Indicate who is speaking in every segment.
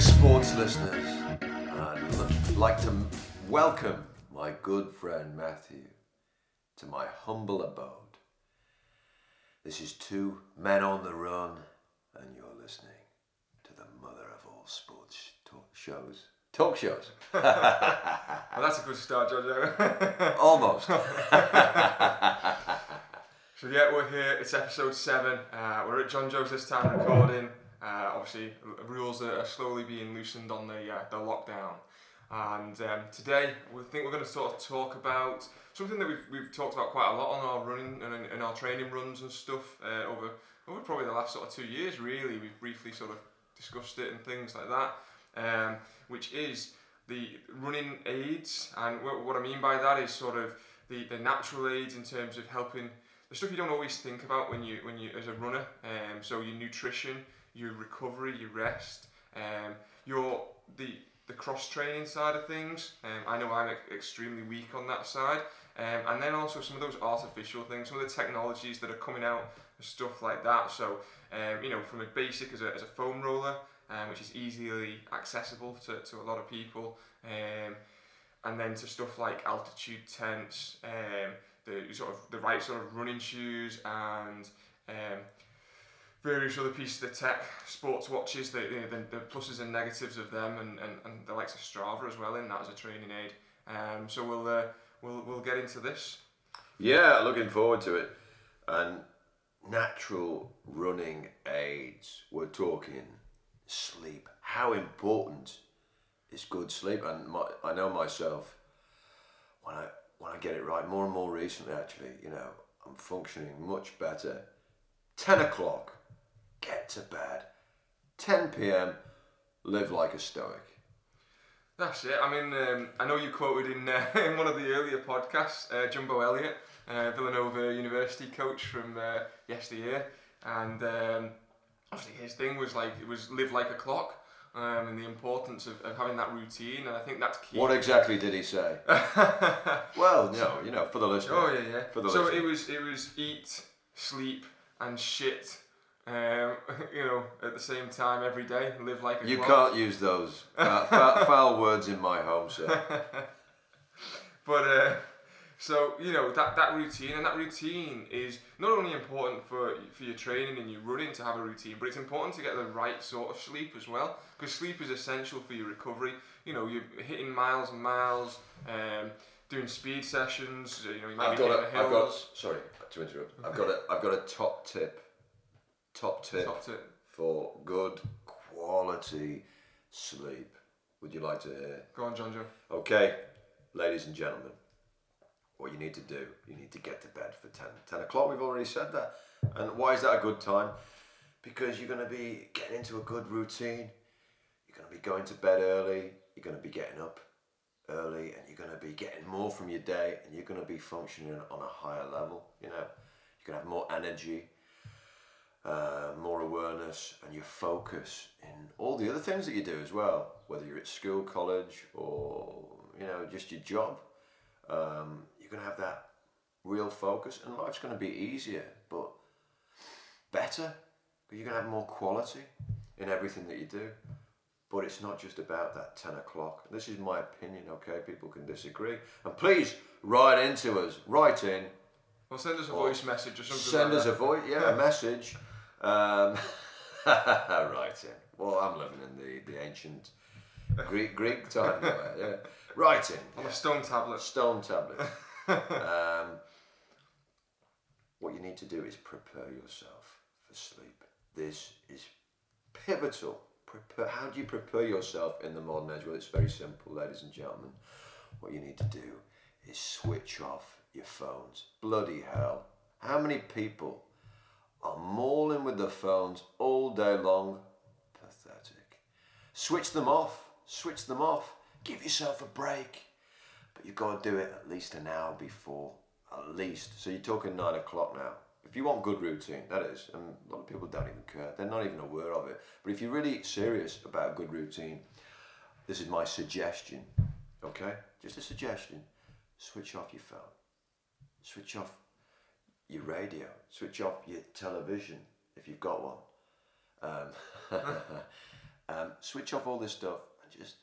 Speaker 1: sports listeners. I'd like to welcome my good friend Matthew to my humble abode. This is two men on the run, and you're listening to the mother of all sports talk shows. Talk shows.
Speaker 2: Well, that's a good start, Jojo.
Speaker 1: Almost.
Speaker 2: so yeah, we're here. It's episode seven. Uh, we're at John Joe's this time recording. Uh, obviously, rules are, slowly being loosened on the uh, the lockdown. And um, today, we think we're going to sort of talk about something that we've, we've talked about quite a lot on our running and in our training runs and stuff uh, over over probably the last sort of two years. Really, we've briefly sort of discussed it and things like that. Um, which is the running aids, and wh- what I mean by that is sort of the, the natural aids in terms of helping the stuff you don't always think about when you when you as a runner. Um, so your nutrition, your recovery, your rest, um, your the the cross training side of things. Um, I know I'm extremely weak on that side, um, and then also some of those artificial things, some of the technologies that are coming out, stuff like that. So um, you know, from a basic as a, as a foam roller, um, which is easily accessible to, to a lot of people, um, and then to stuff like altitude tents, um, the sort of the right sort of running shoes, and um, various other pieces of tech, sports watches, the, the, the pluses and negatives of them, and, and, and the likes of Strava as well in that as a training aid. Um, so we'll uh, we'll we'll get into this.
Speaker 1: Yeah, looking forward to it. And natural running aids. We're talking sleep. How important is good sleep? And my, I know myself when I when I get it right, more and more recently, actually, you know, I'm functioning much better. Ten o'clock, get to bed. Ten p.m., live like a stoic.
Speaker 2: That's it. I mean, um, I know you quoted in uh, in one of the earlier podcasts, uh, Jumbo Elliott, uh, Villanova University coach from uh, yesteryear, and um, obviously his thing was like it was live like a clock. Um, and the importance of, of having that routine, and I think that's key.
Speaker 1: What exactly did he say? well, no, you know, for the listener.
Speaker 2: Oh yeah, yeah.
Speaker 1: For the
Speaker 2: so
Speaker 1: listener.
Speaker 2: it was it was eat, sleep, and shit. Um, you know, at the same time every day, live like a
Speaker 1: You
Speaker 2: clock.
Speaker 1: can't use those foul, foul, foul words in my home, sir.
Speaker 2: But uh, so you know that that routine and that routine is not only important for for your training and your running to have a routine, but it's important to get the right sort of sleep as well because sleep is essential for your recovery. You know, you're hitting miles and miles, um, doing speed sessions. You know, you might
Speaker 1: I've
Speaker 2: be
Speaker 1: got
Speaker 2: hitting
Speaker 1: a,
Speaker 2: the
Speaker 1: I've got, sorry to interrupt. I've got a, I've got a top tip, top tip
Speaker 2: Top tip.
Speaker 1: for good quality sleep. Would you like to hear?
Speaker 2: Go on, John Joe.
Speaker 1: Okay, ladies and gentlemen, what you need to do, you need to get to bed for 10, 10 o'clock. We've already said that. And why is that a good time? Because you're going to be getting into a good routine. You're going to be going to bed early. You're going to be getting up early, and you're going to be getting more from your day, and you're going to be functioning on a higher level. You know, you're going to have more energy, uh, more awareness, and your focus in all the other things that you do as well. Whether you're at school, college, or you know just your job, um, you're going to have that real focus, and life's going to be easier, but better. You're going to have more quality in everything that you do. But it's not just about that 10 o'clock. This is my opinion, okay? People can disagree. And please write into us, write in,
Speaker 2: Well, send us a voice message or something.
Speaker 1: send
Speaker 2: like
Speaker 1: us a voice, yeah, a message. Um, write in. Well, I'm living in the, the ancient Greek Greek time, yeah. yeah. In.
Speaker 2: on a stone tablet.
Speaker 1: Stone tablet. um, what you need to do is prepare yourself for sleep. This is pivotal. Prepare, how do you prepare yourself in the modern age? Well, it's very simple, ladies and gentlemen. What you need to do is switch off your phones. Bloody hell. How many people are mauling with their phones all day long? Pathetic. Switch them off. Switch them off. Give yourself a break. But you've got to do it at least an hour before. At least. So you're talking nine o'clock now. If you want good routine, that is, and a lot of people don't even care. They're not even aware of it. But if you're really serious about a good routine, this is my suggestion. Okay? Just a suggestion. Switch off your phone. Switch off your radio. Switch off your television if you've got one. Um, Um, switch off all this stuff and just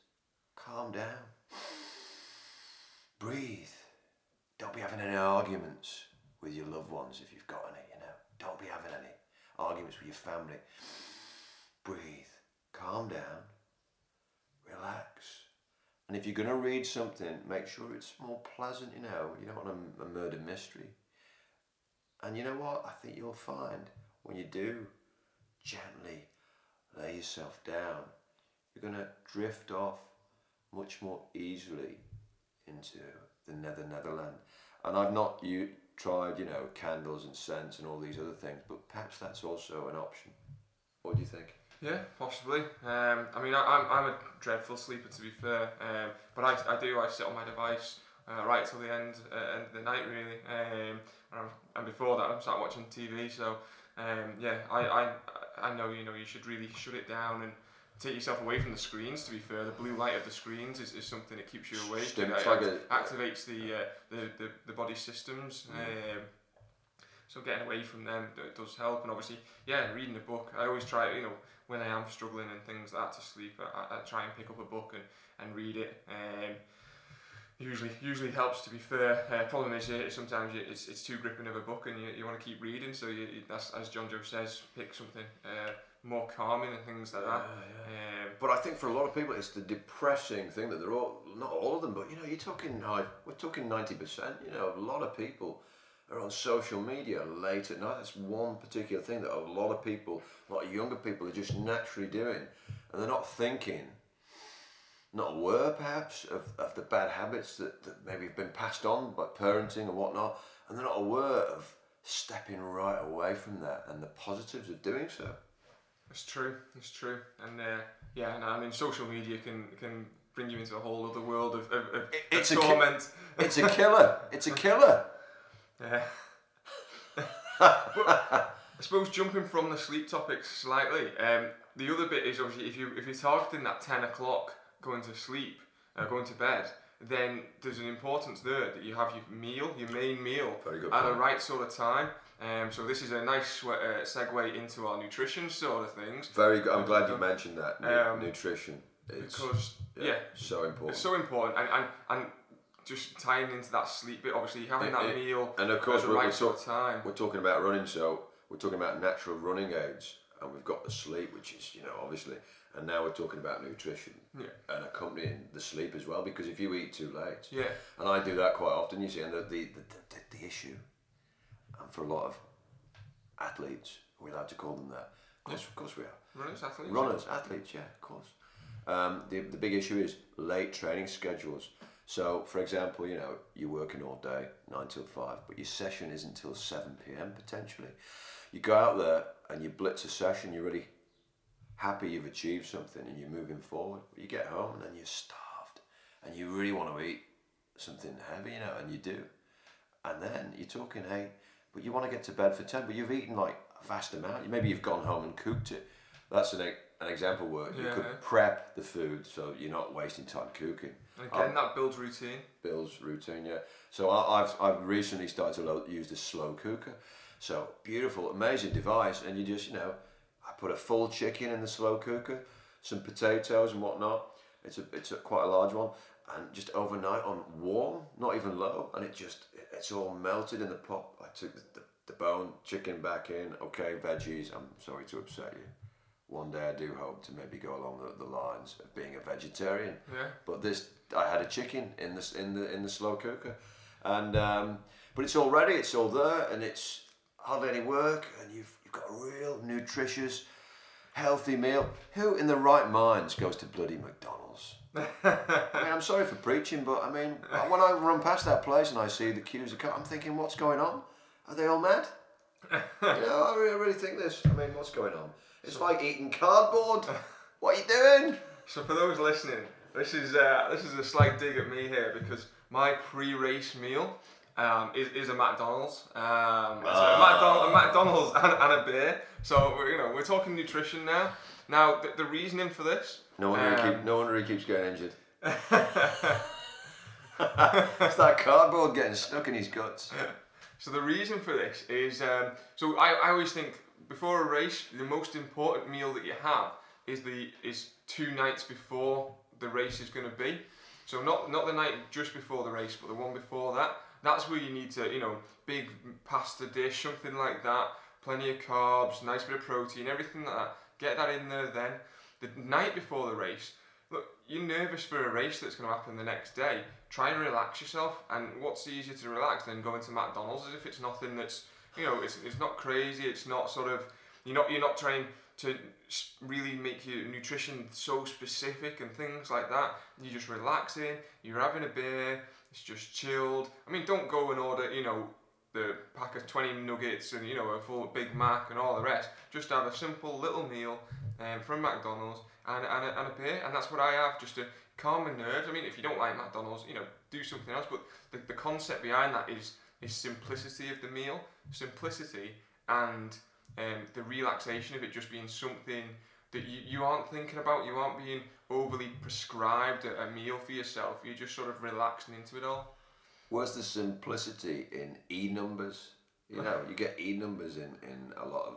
Speaker 1: calm down. Breathe. Don't be having any arguments with your loved ones if you've got any, you know. Don't be having any arguments with your family. Breathe. Calm down. Relax. And if you're going to read something, make sure it's more pleasant, you know. You don't want a, a murder mystery. And you know what? I think you'll find when you do gently lay yourself down, you're going to drift off much more easily into the nether Netherland. And I've not you tried, you know, candles and scents and all these other things, but perhaps that's also an option. What do you think?
Speaker 2: Yeah, possibly. Um, I mean, I, I'm, I'm a dreadful sleeper to be fair, um, but I, I do I sit on my device uh, right till the end uh, end of the night really, um, and, and before that I'm sat watching TV. So um, yeah, I, I I know you know you should really shut it down and take yourself away from the screens. To be fair, the blue light of the screens is, is something that keeps you awake. It, uh,
Speaker 1: like a-
Speaker 2: activates the, uh, the the the body systems. Um, so getting away from them d- does help, and obviously, yeah, reading a book. I always try, you know, when I am struggling and things like that to sleep, I, I try and pick up a book and, and read it. Um, usually, usually helps. To be fair, uh, problem is uh, sometimes you, it's, it's too gripping of a book, and you, you want to keep reading. So you, you, that's as John Joe says, pick something uh, more calming and things like that. Um,
Speaker 1: But I think for a lot of people, it's the depressing thing that they're all, not all of them, but you know, you're talking, high- we're talking 90%. You know, a lot of people are on social media late at night. That's one particular thing that a lot of people, a lot of younger people are just naturally doing. And they're not thinking, not aware perhaps of, of the bad habits that, that maybe have been passed on by parenting and whatnot. And they're not aware of stepping right away from that and the positives of doing so.
Speaker 2: It's true. It's true. And uh, yeah, and I mean, social media can can bring you into a whole other world of, of, of
Speaker 1: It's a
Speaker 2: of
Speaker 1: ki-
Speaker 2: torment.
Speaker 1: It's a killer. It's a killer.
Speaker 2: Yeah. but I suppose jumping from the sleep topic slightly, um, the other bit is obviously if you if you're targeting that ten o'clock going to sleep, uh, going to bed, then there's an importance there that you have your meal, your main meal, at the right sort of time. Um, so this is a nice uh, segue into our nutrition sort of things
Speaker 1: Very good. I'm glad you mentioned that. Nu-
Speaker 2: Um,
Speaker 1: nutrition. It's
Speaker 2: because yeah,
Speaker 1: so important.
Speaker 2: it's so important and, and and just tying into that sleep bit. Obviously, having that
Speaker 1: It-
Speaker 2: meal
Speaker 1: and of course
Speaker 2: at the
Speaker 1: we're-
Speaker 2: right sort of time.
Speaker 1: We're talking about running, so we're talking about natural running aids, and we've got the sleep, which is you know obviously, and now we're talking about nutrition
Speaker 2: Yeah.
Speaker 1: and accompanying the sleep as well. Because if you eat too late,
Speaker 2: Yeah.
Speaker 1: and I do that quite often, you see, and the the, the, the, the issue, and for a lot of athletes, are we allowed to call them that? Of course, of course we are.
Speaker 2: Runners, athletes.
Speaker 1: Runners, athletes, yeah, of course. Um, the, the big issue is late training schedules. So, for example, you know, you're working all day, 9 till 5, but your session isn't till 7 pm potentially. You go out there and you blitz a session, you're really happy you've achieved something and you're moving forward. But you get home and then you're starved and you really want to eat something heavy, you know, and you do. And then you're talking, hey, but you want to get to bed for 10, but you've eaten like a vast amount. Maybe you've gone home and cooked it. That's an, an example where you could prep the food so you're not wasting time cooking.
Speaker 2: And again, um, that builds routine.
Speaker 1: Builds routine, yeah. So I, I've I've recently started to use the slow cooker. So beautiful, amazing device, and you just you know, put a full chicken in the slow cooker, some potatoes and whatnot. It's a it's a quite a large one, and just overnight on warm, not even low, and it just it's all melted in the pot. I took the, the, the bone chicken back in. Okay, veggies. I'm sorry to upset you. One day I do hope to maybe go along the, the lines of being a vegetarian.
Speaker 2: Yeah.
Speaker 1: But this, I had a chicken in the in the in the slow cooker, and um, but it's all ready. It's all there, and it's hardly any work, and you've you've got a real nutritious, healthy meal. Who in the right minds goes to bloody McDonald's? I mean, I'm sorry for preaching, but I mean, when I run past that place and I see the queues I'm thinking, what's going on? Are they all mad? you know, I really, think this. I mean, what's going on? It's like eating cardboard. What are you doing?
Speaker 2: So for those listening, this is uh, this is a slight dig at me here because my pre-race meal um, is, is a McDonald's. Um, so a, McDonald's, a McDonald's and, and a beer. So we're, you know we're talking nutrition now. Now the, the reasoning for this.
Speaker 1: No wonder, he
Speaker 2: um,
Speaker 1: keep, no wonder he keeps getting injured. it's that cardboard getting stuck in his guts.
Speaker 2: So the reason for this is, um, so I, I always think before a race, the most important meal that you have is the is two nights before the race is going to be. So not not the night just before the race, but the one before that. That's where you need to, you know, big pasta dish, something like that. Plenty of carbs, nice bit of protein, everything like that. Get that in there then. The night before the race, look, you're nervous for a race that's going to happen the next day. Try and relax yourself. And what's easier to relax than going to McDonald's as if it's nothing that's, you know, it's, it's not crazy. It's not sort of, you're not you're not trying to really make your nutrition so specific and things like that. You're just relaxing. You're having a beer. It's just chilled. I mean, don't go and order, you know, the pack of 20 nuggets and you know a full Big Mac and all the rest. Just have a simple little meal um, from McDonald's and, and, a, and a beer, and that's what I have just to calm my nerves. I mean, if you don't like McDonald's, you know, do something else. But the, the concept behind that is is simplicity of the meal, simplicity, and um, the relaxation of it just being something that you, you aren't thinking about. You aren't being overly prescribed a, a meal for yourself. You're just sort of relaxing into it all.
Speaker 1: Where's the simplicity in E numbers? You know, you get E numbers in, in a lot of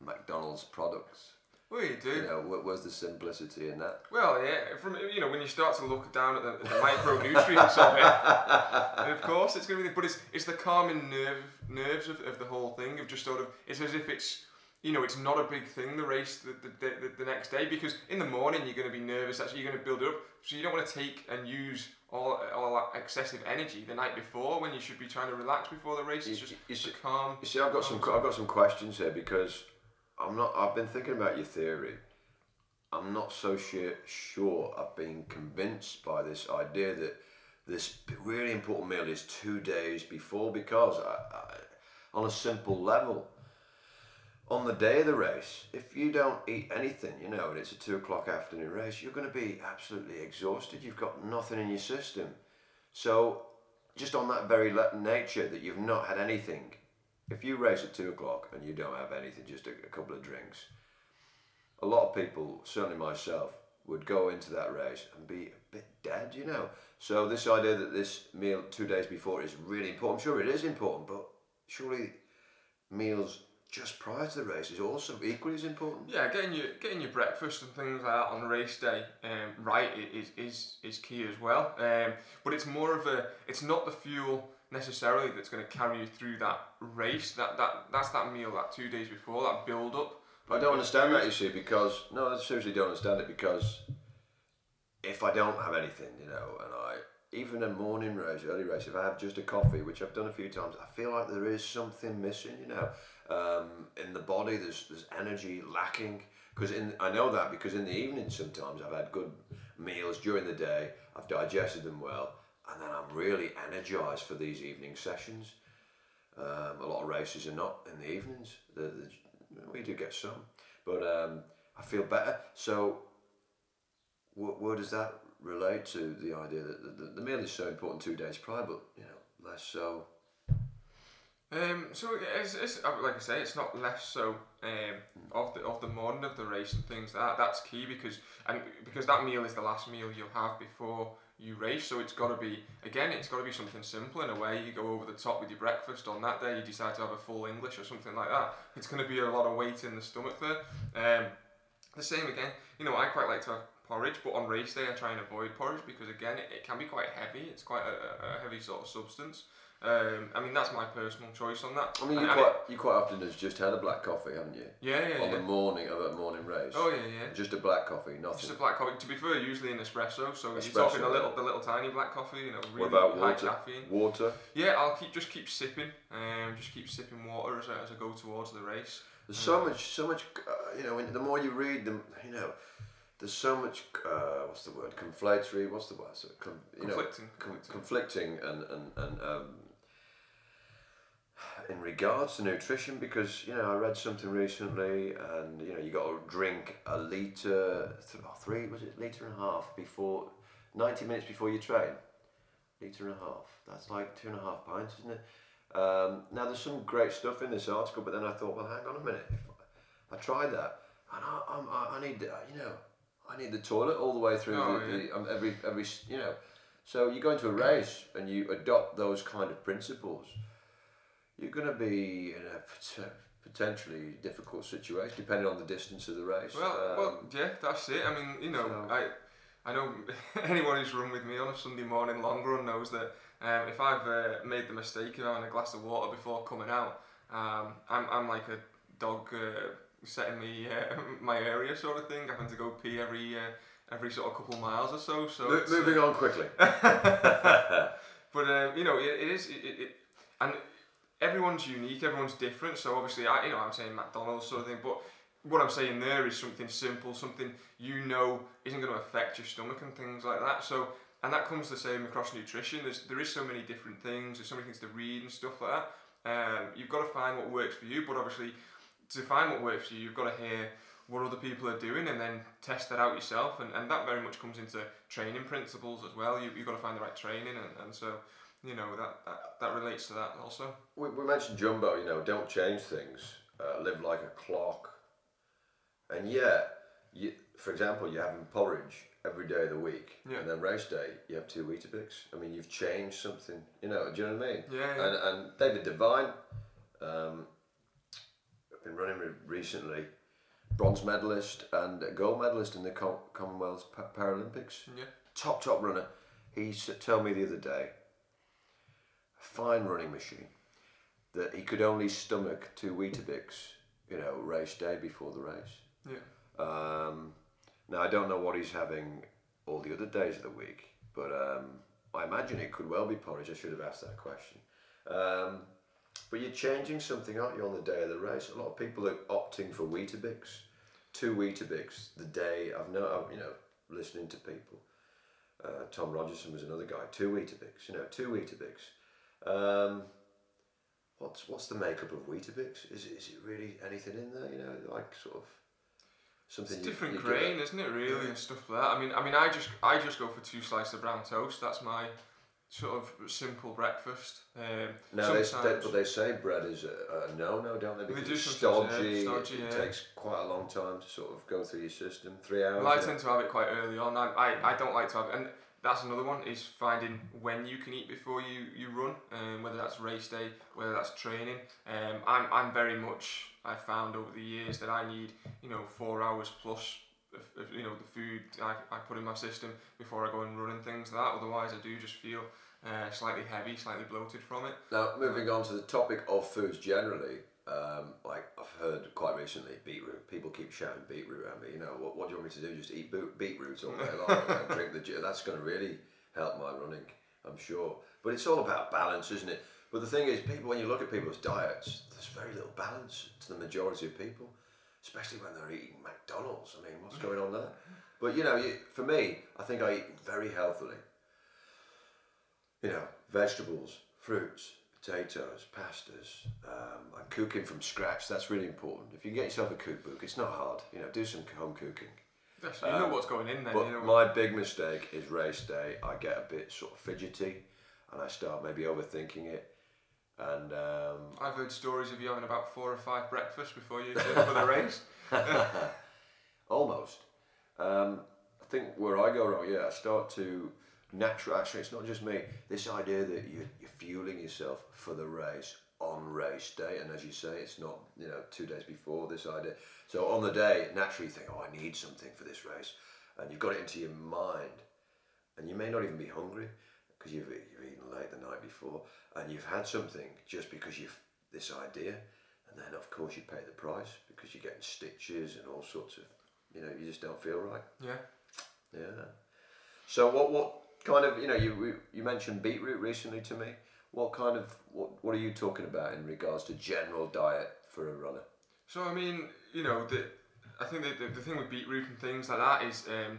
Speaker 1: McDonald's products.
Speaker 2: Well, you do.
Speaker 1: You know, where, where's the simplicity in that?
Speaker 2: Well, yeah, from you know when you start to look down at the, at the micronutrients of it, of course it's going to be. But it's it's the calming nerve nerves of, of the whole thing of just sort of it's as if it's you know it's not a big thing the race the, the, the, the next day because in the morning you're going to be nervous. Actually, you're going to build it up, so you don't want to take and use all all that excessive energy the night before when you should be trying to relax before the race. It's
Speaker 1: You-
Speaker 2: just
Speaker 1: you see-
Speaker 2: calm.
Speaker 1: You see, I've got some I've got some questions here because I'm not. I've been thinking about your theory. I'm not so sure. Sure, I've been convinced by this idea that this really important meal is two days before because I, I, on a simple level, on the day of the race, if you don't eat anything, you know, and it's a two o'clock afternoon race, you're going to be absolutely exhausted. You've got nothing in your system. So, just on that very nature that you've not had anything, if you race at two o'clock and you don't have anything, just a, a couple of drinks, a lot of people, certainly myself, would go into that race and be a bit dead, you know. So this idea that this meal two days before is really important, I'm sure it is important, but surely meals just prior to the race is also equally as important.
Speaker 2: Yeah, getting your getting your breakfast and things like that on race day um, right is, is is key as well. Um, but it's more of a it's not the fuel necessarily that's going to carry you through that race. That that that's that meal that two days before that build up.
Speaker 1: I don't understand that, you see, because no, I seriously don't understand it because if I don't have anything, you know, and I even a morning race, early race, if I have just a coffee, which I've done a few times, I feel like there is something missing, you know, um, in the body. There's there's energy lacking because in I know that because in the evening sometimes I've had good meals during the day, I've digested them well, and then I'm really energized for these evening sessions. Um, a lot of races are not in the evenings. The, the, we do get some, but um, I feel better. So, wh- where does that relate to the idea that the, the, the meal is so important two days prior, but you know less so?
Speaker 2: Um, so it's, it's uh, like I say, it's not less so um, of the of the morning of the race and things that. That's key because and because that meal is the last meal you'll have before you race. So it's got to be again, it's got to be something simple in a way. You go over the top with your breakfast on that day. You decide to have a full English or something like that. It's going to be a lot of weight in the stomach there. Um, the same again. You know, I quite like to have porridge, but on race day I try and avoid porridge because again, it, it can be quite heavy. It's quite a, a heavy sort of substance. Um, I mean, that's my personal choice on that.
Speaker 1: I mean, you
Speaker 2: and
Speaker 1: quite you quite often has just had a black coffee, haven't you?
Speaker 2: yeah, yeah,
Speaker 1: On
Speaker 2: yeah.
Speaker 1: the morning of a morning race.
Speaker 2: Oh yeah, yeah.
Speaker 1: Just a black coffee, nothing.
Speaker 2: Just a black coffee. To be fair, usually an espresso. So
Speaker 1: Espresso,
Speaker 2: you're talking a little, the little tiny black coffee. You know, really
Speaker 1: what about
Speaker 2: high
Speaker 1: water?
Speaker 2: caffeine.
Speaker 1: Water.
Speaker 2: Yeah, I'll keep just keep sipping. Um, just keep sipping water as I, as I go towards the race.
Speaker 1: There's so much, so much. Uh, you know, when, the more you read, the you know, there's so much. Uh, what's the word? Conflatory. What's the word? So, com, you know,
Speaker 2: Conflicting.
Speaker 1: com-
Speaker 2: conflicting.
Speaker 1: conflicting and and and um, in regards to nutrition because you know I read something recently and you know you got to drink a liter th- oh, three was it liter and a half before ninety minutes before you train? Liter and a half. That's like two and a half pints isn't it? Um, now there's some great stuff in this article but then I thought well hang on a minute. If I, tried that and I, I'm, I, need uh, you know I need the toilet all the way through
Speaker 2: Oh,
Speaker 1: the, the, um, every every you know. So you go into a race and you adopt those kind of principles, you're going to be in a potentially difficult situation depending on the distance of the race.
Speaker 2: Well,
Speaker 1: Um,
Speaker 2: well, yeah, that's it. I mean, you know,
Speaker 1: so-
Speaker 2: I, I know anyone who's run with me on a Sunday morning long run knows that um, if I've uh, made the mistake of having a glass of water before coming out, um, I'm, I'm like a dog uh, setting me uh, my area sort of thing, having to go pee every uh, every sort of couple of miles or so. So
Speaker 1: mo-
Speaker 2: it's, uh,
Speaker 1: moving on quickly.
Speaker 2: but um, you know, it, it is, it, it, and everyone's unique, everyone's different. So obviously, I, you know, I'm saying McDonald's sort of thing, but what I'm saying there is something simple, something you know isn't going to affect your stomach and things like that. So, and that comes the same across nutrition. There's there is so many different things. There's so many things to read and stuff like that. Um, you've got to find what works for you, but obviously, to find what works for you, you've got to hear what other people are doing and then test that out yourself. And, and that very much comes into training principles as well. You, you've got to find the right training, and, and so you know that, that that relates to that also.
Speaker 1: we, we mentioned Jumbo, you know, don't change things, uh, live like a clock. And yet, you, for example, you're having porridge every day of the week,
Speaker 2: Yeah.
Speaker 1: and then race day, you have two Weetabix. I mean, you've changed something, you know, do you know what I mean?
Speaker 2: Yeah, yeah.
Speaker 1: And, and David Devine, um, I've been running re- recently, bronze medalist and a gold medalist in the Com- Commonwealth Pa- Paralympics.
Speaker 2: Yeah.
Speaker 1: Top, top runner. He told me the other day, fine running machine, that he could only stomach two Weetabix, you know, race day before the race.
Speaker 2: Yeah.
Speaker 1: Um, now I don't know what he's having all the other days of the week, but um, I imagine it could well be porridge. I should have asked that question. Um, but you're changing something, aren't you, on the day of the race? A lot of people are opting for Weetabix, two Weetabix the day. I've no, you know, listening to people. Uh, Tom Rogerson was another guy. Two Weetabix, you know, two Weetabix. Um, what's what's the makeup of Weetabix? Is it, is it really anything in there? You know, like sort of something.
Speaker 2: It's
Speaker 1: you-
Speaker 2: different
Speaker 1: you
Speaker 2: grain, isn't it? Really, and stuff like that. I mean, I mean, I just I just go for two slices of brown toast. That's my sort of simple breakfast. Um,
Speaker 1: No, they, they, but they say bread is a, a no-no, don't they?
Speaker 2: They
Speaker 1: Because
Speaker 2: do
Speaker 1: it's
Speaker 2: sometimes, yeah,
Speaker 1: stodgy.
Speaker 2: stodgy,
Speaker 1: it,
Speaker 2: yeah.
Speaker 1: takes quite a long time to sort of go through your system. Three hours.
Speaker 2: Well, I tend to have it quite early on. I, I, I don't like to have it, and that's another one is finding when you can eat before you, you run, um, whether that's race day, whether that's training. Um, I'm, I'm very much I've found over the years that I need you know four hours plus. Of, of, you know the food I, I put in my system before I go and run and things like that. Otherwise, I do just feel uh, slightly heavy, slightly bloated from it.
Speaker 1: Now, moving on to the topic of foods generally, um, like I've heard quite recently, beetroot. People keep shouting beetroot at me. You know, what, what do you want me to do? Just eat boot, beetroot all day long and drink the juice. That's going to really help my running, I'm sure. But it's all about balance, isn't it? But the thing is, people, when you look at people's diets, there's very little balance to the majority of people, especially when they're eating McDonald's. I mean, what's going on there? But you know, you, for me, I think I eat very healthily you know, vegetables, fruits, potatoes, pastas. Um, I'm cooking from scratch. That's really important. If you get yourself a cookbook, it's not hard. You know, do some home cooking.
Speaker 2: Yes, you know what's going in there.
Speaker 1: But
Speaker 2: you know,
Speaker 1: my big mistake is race day. I get a bit sort of fidgety, and I start maybe overthinking it. And um,
Speaker 2: I've heard stories of you having about four or five breakfasts before you go for the race.
Speaker 1: Almost. Um, I think where I go wrong, yeah, I start to natural. Actually, it's not just me. This idea that you, you're fueling yourself for the race on race day, and as you say, it's not you know two days before this idea. So on the day, naturally you think, oh, I need something for this race, and you've got it into your mind, and you may not even be hungry because you've you've eaten late the night before, and you've had something just because you've this idea, and then of course you pay the price because you're getting stitches and all sorts of you know you just don't feel right.
Speaker 2: Yeah.
Speaker 1: Yeah. So what what kind of you know you you mentioned beetroot recently to me. What kind of what what are you talking about in regards to general diet for a runner?
Speaker 2: So I mean, you know, the I think the, the, the thing with beetroot and things like that is um,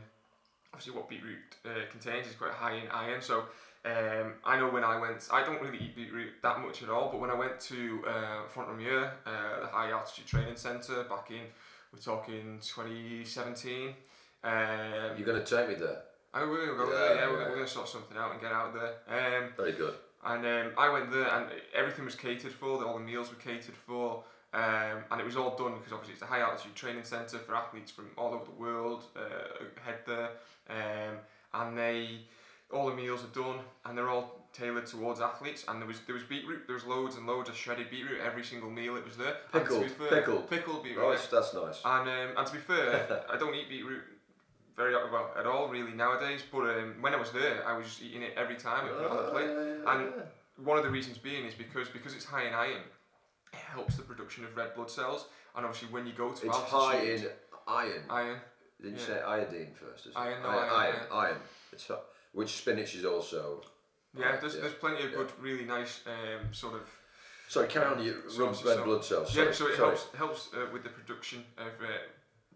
Speaker 2: obviously what beetroot uh, contains is quite high in iron. So um, I know when I went, I don't really eat beetroot that much at all. But when I went to uh, Font Romeu, uh, the high altitude training centre back in, we're talking 2017. Um,
Speaker 1: You're going to take me there.
Speaker 2: I will go
Speaker 1: Yeah,
Speaker 2: there. Yeah,
Speaker 1: yeah.
Speaker 2: we're, we're going to sort something out and get out there. Um,
Speaker 1: Very good.
Speaker 2: and um, I went there, and everything was catered for. All the meals were catered for, um, and it was all done because obviously it's a high altitude training centre for athletes from all over the world. Uh, head there, um, and they all the meals are done, and they're all tailored towards athletes, and there was there was beetroot. There was loads and loads of shredded beetroot every single meal. It was there. And to be
Speaker 1: Pickled,
Speaker 2: fair-
Speaker 1: pickled.
Speaker 2: pickled beetroot.
Speaker 1: Oh, that's nice.
Speaker 2: And um, and to be fair, I don't eat beetroot very well at all really nowadays. But um, when I was there, I was just eating it every time it was on the plate. And one of the reasons being is because because it's high in iron, it helps the production of red blood cells. And obviously, when you go to
Speaker 1: it's
Speaker 2: altitude,
Speaker 1: high in iron.
Speaker 2: iron.
Speaker 1: Didn't you
Speaker 2: yeah.
Speaker 1: say iodine first? Is it?
Speaker 2: Iron, no,
Speaker 1: iron,
Speaker 2: iron,
Speaker 1: iron, iron. It's hi- which spinach is also.
Speaker 2: Yeah, there's,
Speaker 1: yeah,
Speaker 2: there's plenty of
Speaker 1: yeah.
Speaker 2: good, really nice um, sort of
Speaker 1: Sorry, carry on. You
Speaker 2: So-
Speaker 1: rub red
Speaker 2: so-
Speaker 1: blood cells.
Speaker 2: yeah. So it
Speaker 1: sorry.
Speaker 2: helps helps uh, with the production of uh,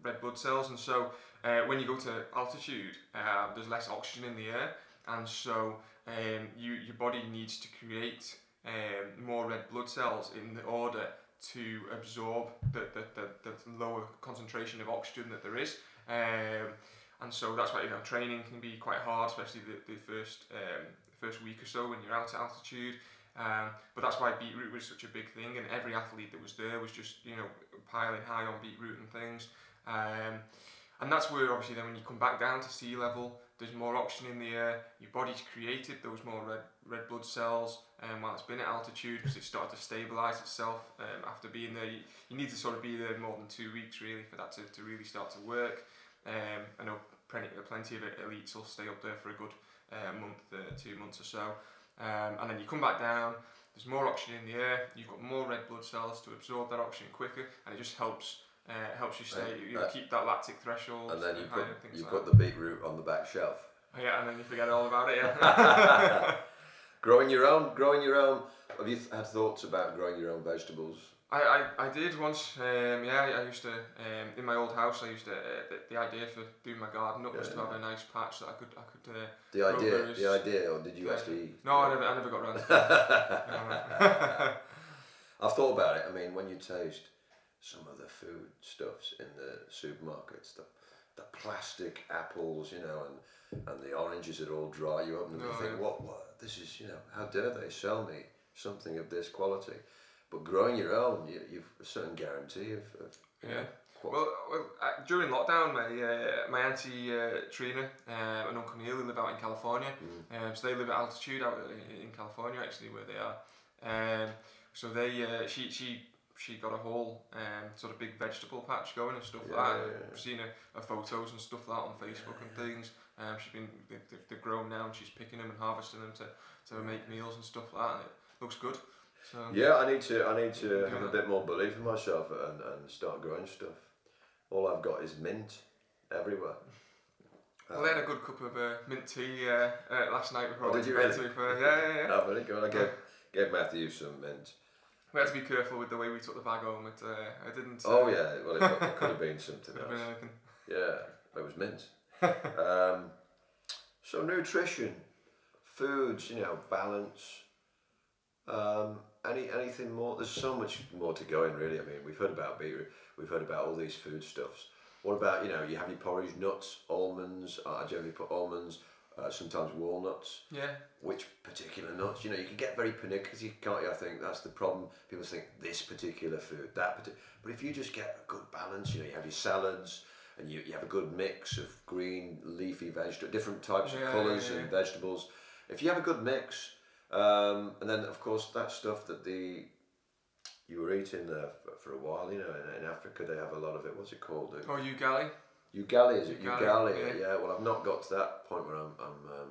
Speaker 2: red blood cells, and so uh, when you go to altitude, uh, there's less oxygen in the air, and so um, you your body needs to create um, more red blood cells in order to absorb the, the, the, the lower concentration of oxygen that there is. Um, and so that's why you know training can be quite hard, especially the, the first um, first week or so when you're out at altitude. Um, but that's why beetroot was such a big thing, and every athlete that was there was just you know piling high on beetroot and things. Um, and that's where obviously then when you come back down to sea level, there's more oxygen in the air. Your body's created those more red red blood cells, um, while it's been at altitude because it's started to stabilize itself um, after being there. You, you need to sort of be there more than two weeks really for that to, to really start to work. Um, I know plenty, plenty of elites will stay up there for a good uh, month, uh, two months or so. Um, and then you come back down, there's more oxygen in the air, you've got more red blood cells to absorb that oxygen quicker, and it just helps uh, helps you stay,
Speaker 1: Right,
Speaker 2: you
Speaker 1: uh,
Speaker 2: keep that lactic threshold.
Speaker 1: And then you put you
Speaker 2: like
Speaker 1: put
Speaker 2: that.
Speaker 1: the beetroot on the back shelf.
Speaker 2: Oh, yeah, and then you forget all about it. Yeah.
Speaker 1: Growing your own, growing your own. Have you had thoughts about growing your own vegetables?
Speaker 2: I, I, I did once. Um, yeah, I, I used to um, in my old house. I used to uh, the, the idea for doing my garden up was to
Speaker 1: Yeah.
Speaker 2: have a nice patch that I could I could. Uh,
Speaker 1: The idea, the idea, or did you
Speaker 2: Yeah.
Speaker 1: actually?
Speaker 2: no, I never I never got around. to it.
Speaker 1: I've thought about it. I mean, when you taste some of the food stuffs in the supermarkets, the, the plastic apples, you know, and, and the oranges that all dry you up, and you
Speaker 2: Oh,
Speaker 1: think,
Speaker 2: yeah.
Speaker 1: what, what, this is, you know, how dare they sell me something of this quality? But growing your own, you, you've a certain guarantee of, of
Speaker 2: Yeah. Well, well uh, during lockdown, my uh, my auntie uh, Trina uh, and Uncle Neil live out in California.
Speaker 1: Mm.
Speaker 2: Um, so they live at altitude out in, in California, actually, where they are. Um, so they uh, she she she got a whole um, sort of big vegetable patch going and stuff
Speaker 1: Yeah,
Speaker 2: like that.
Speaker 1: yeah, yeah.
Speaker 2: I've seen her, her photos and stuff like that on Facebook and things. Um, she's been they, they, they're grown now and she's picking them and harvesting them to, to make meals and stuff like that. And it looks good. So
Speaker 1: Yeah, I need to. I need to have a bit more belief in myself and, and start growing stuff. All I've got is mint everywhere.
Speaker 2: Well, I had a good cup of uh, mint tea uh, uh, last night before
Speaker 1: Oh,
Speaker 2: I went
Speaker 1: did you
Speaker 2: to bed,
Speaker 1: really?
Speaker 2: to be fair. Yeah, yeah, yeah.
Speaker 1: Oh, very good. I gave, gave Matthew some mint.
Speaker 2: We had to be careful with the way we took the bag home. It, uh, I didn't. Uh,
Speaker 1: Oh yeah, well it could, it could have been something
Speaker 2: been
Speaker 1: else.
Speaker 2: anything.
Speaker 1: Yeah, it was mint. um, so nutrition, foods, you know, balance. Um, any anything more? There's so much more to go in, really. I mean, we've heard about beetroot, we've heard about all these foodstuffs. What about you know? You have your porridge, nuts, almonds. Uh, I generally put almonds, uh, sometimes walnuts.
Speaker 2: Yeah.
Speaker 1: Which particular nuts? You know, you can get very pernickety, can't you? I think that's the problem. People think this particular food, that particular. But if you just get a good balance, you know, you have your salads and you, you have a good mix of green, leafy vegetables, different types
Speaker 2: Yeah,
Speaker 1: of colours
Speaker 2: yeah,
Speaker 1: and
Speaker 2: yeah.
Speaker 1: vegetables. If you have a good mix, um, and then of course that stuff that the you were eating there for, for a while, you know, in, in Africa they have a lot of it. What's it called? The,
Speaker 2: Oh, galley?
Speaker 1: Ugali, is it?
Speaker 2: Ugali,
Speaker 1: Ugali,
Speaker 2: yeah.
Speaker 1: yeah. Well, I've not got to that point where I'm, I'm um,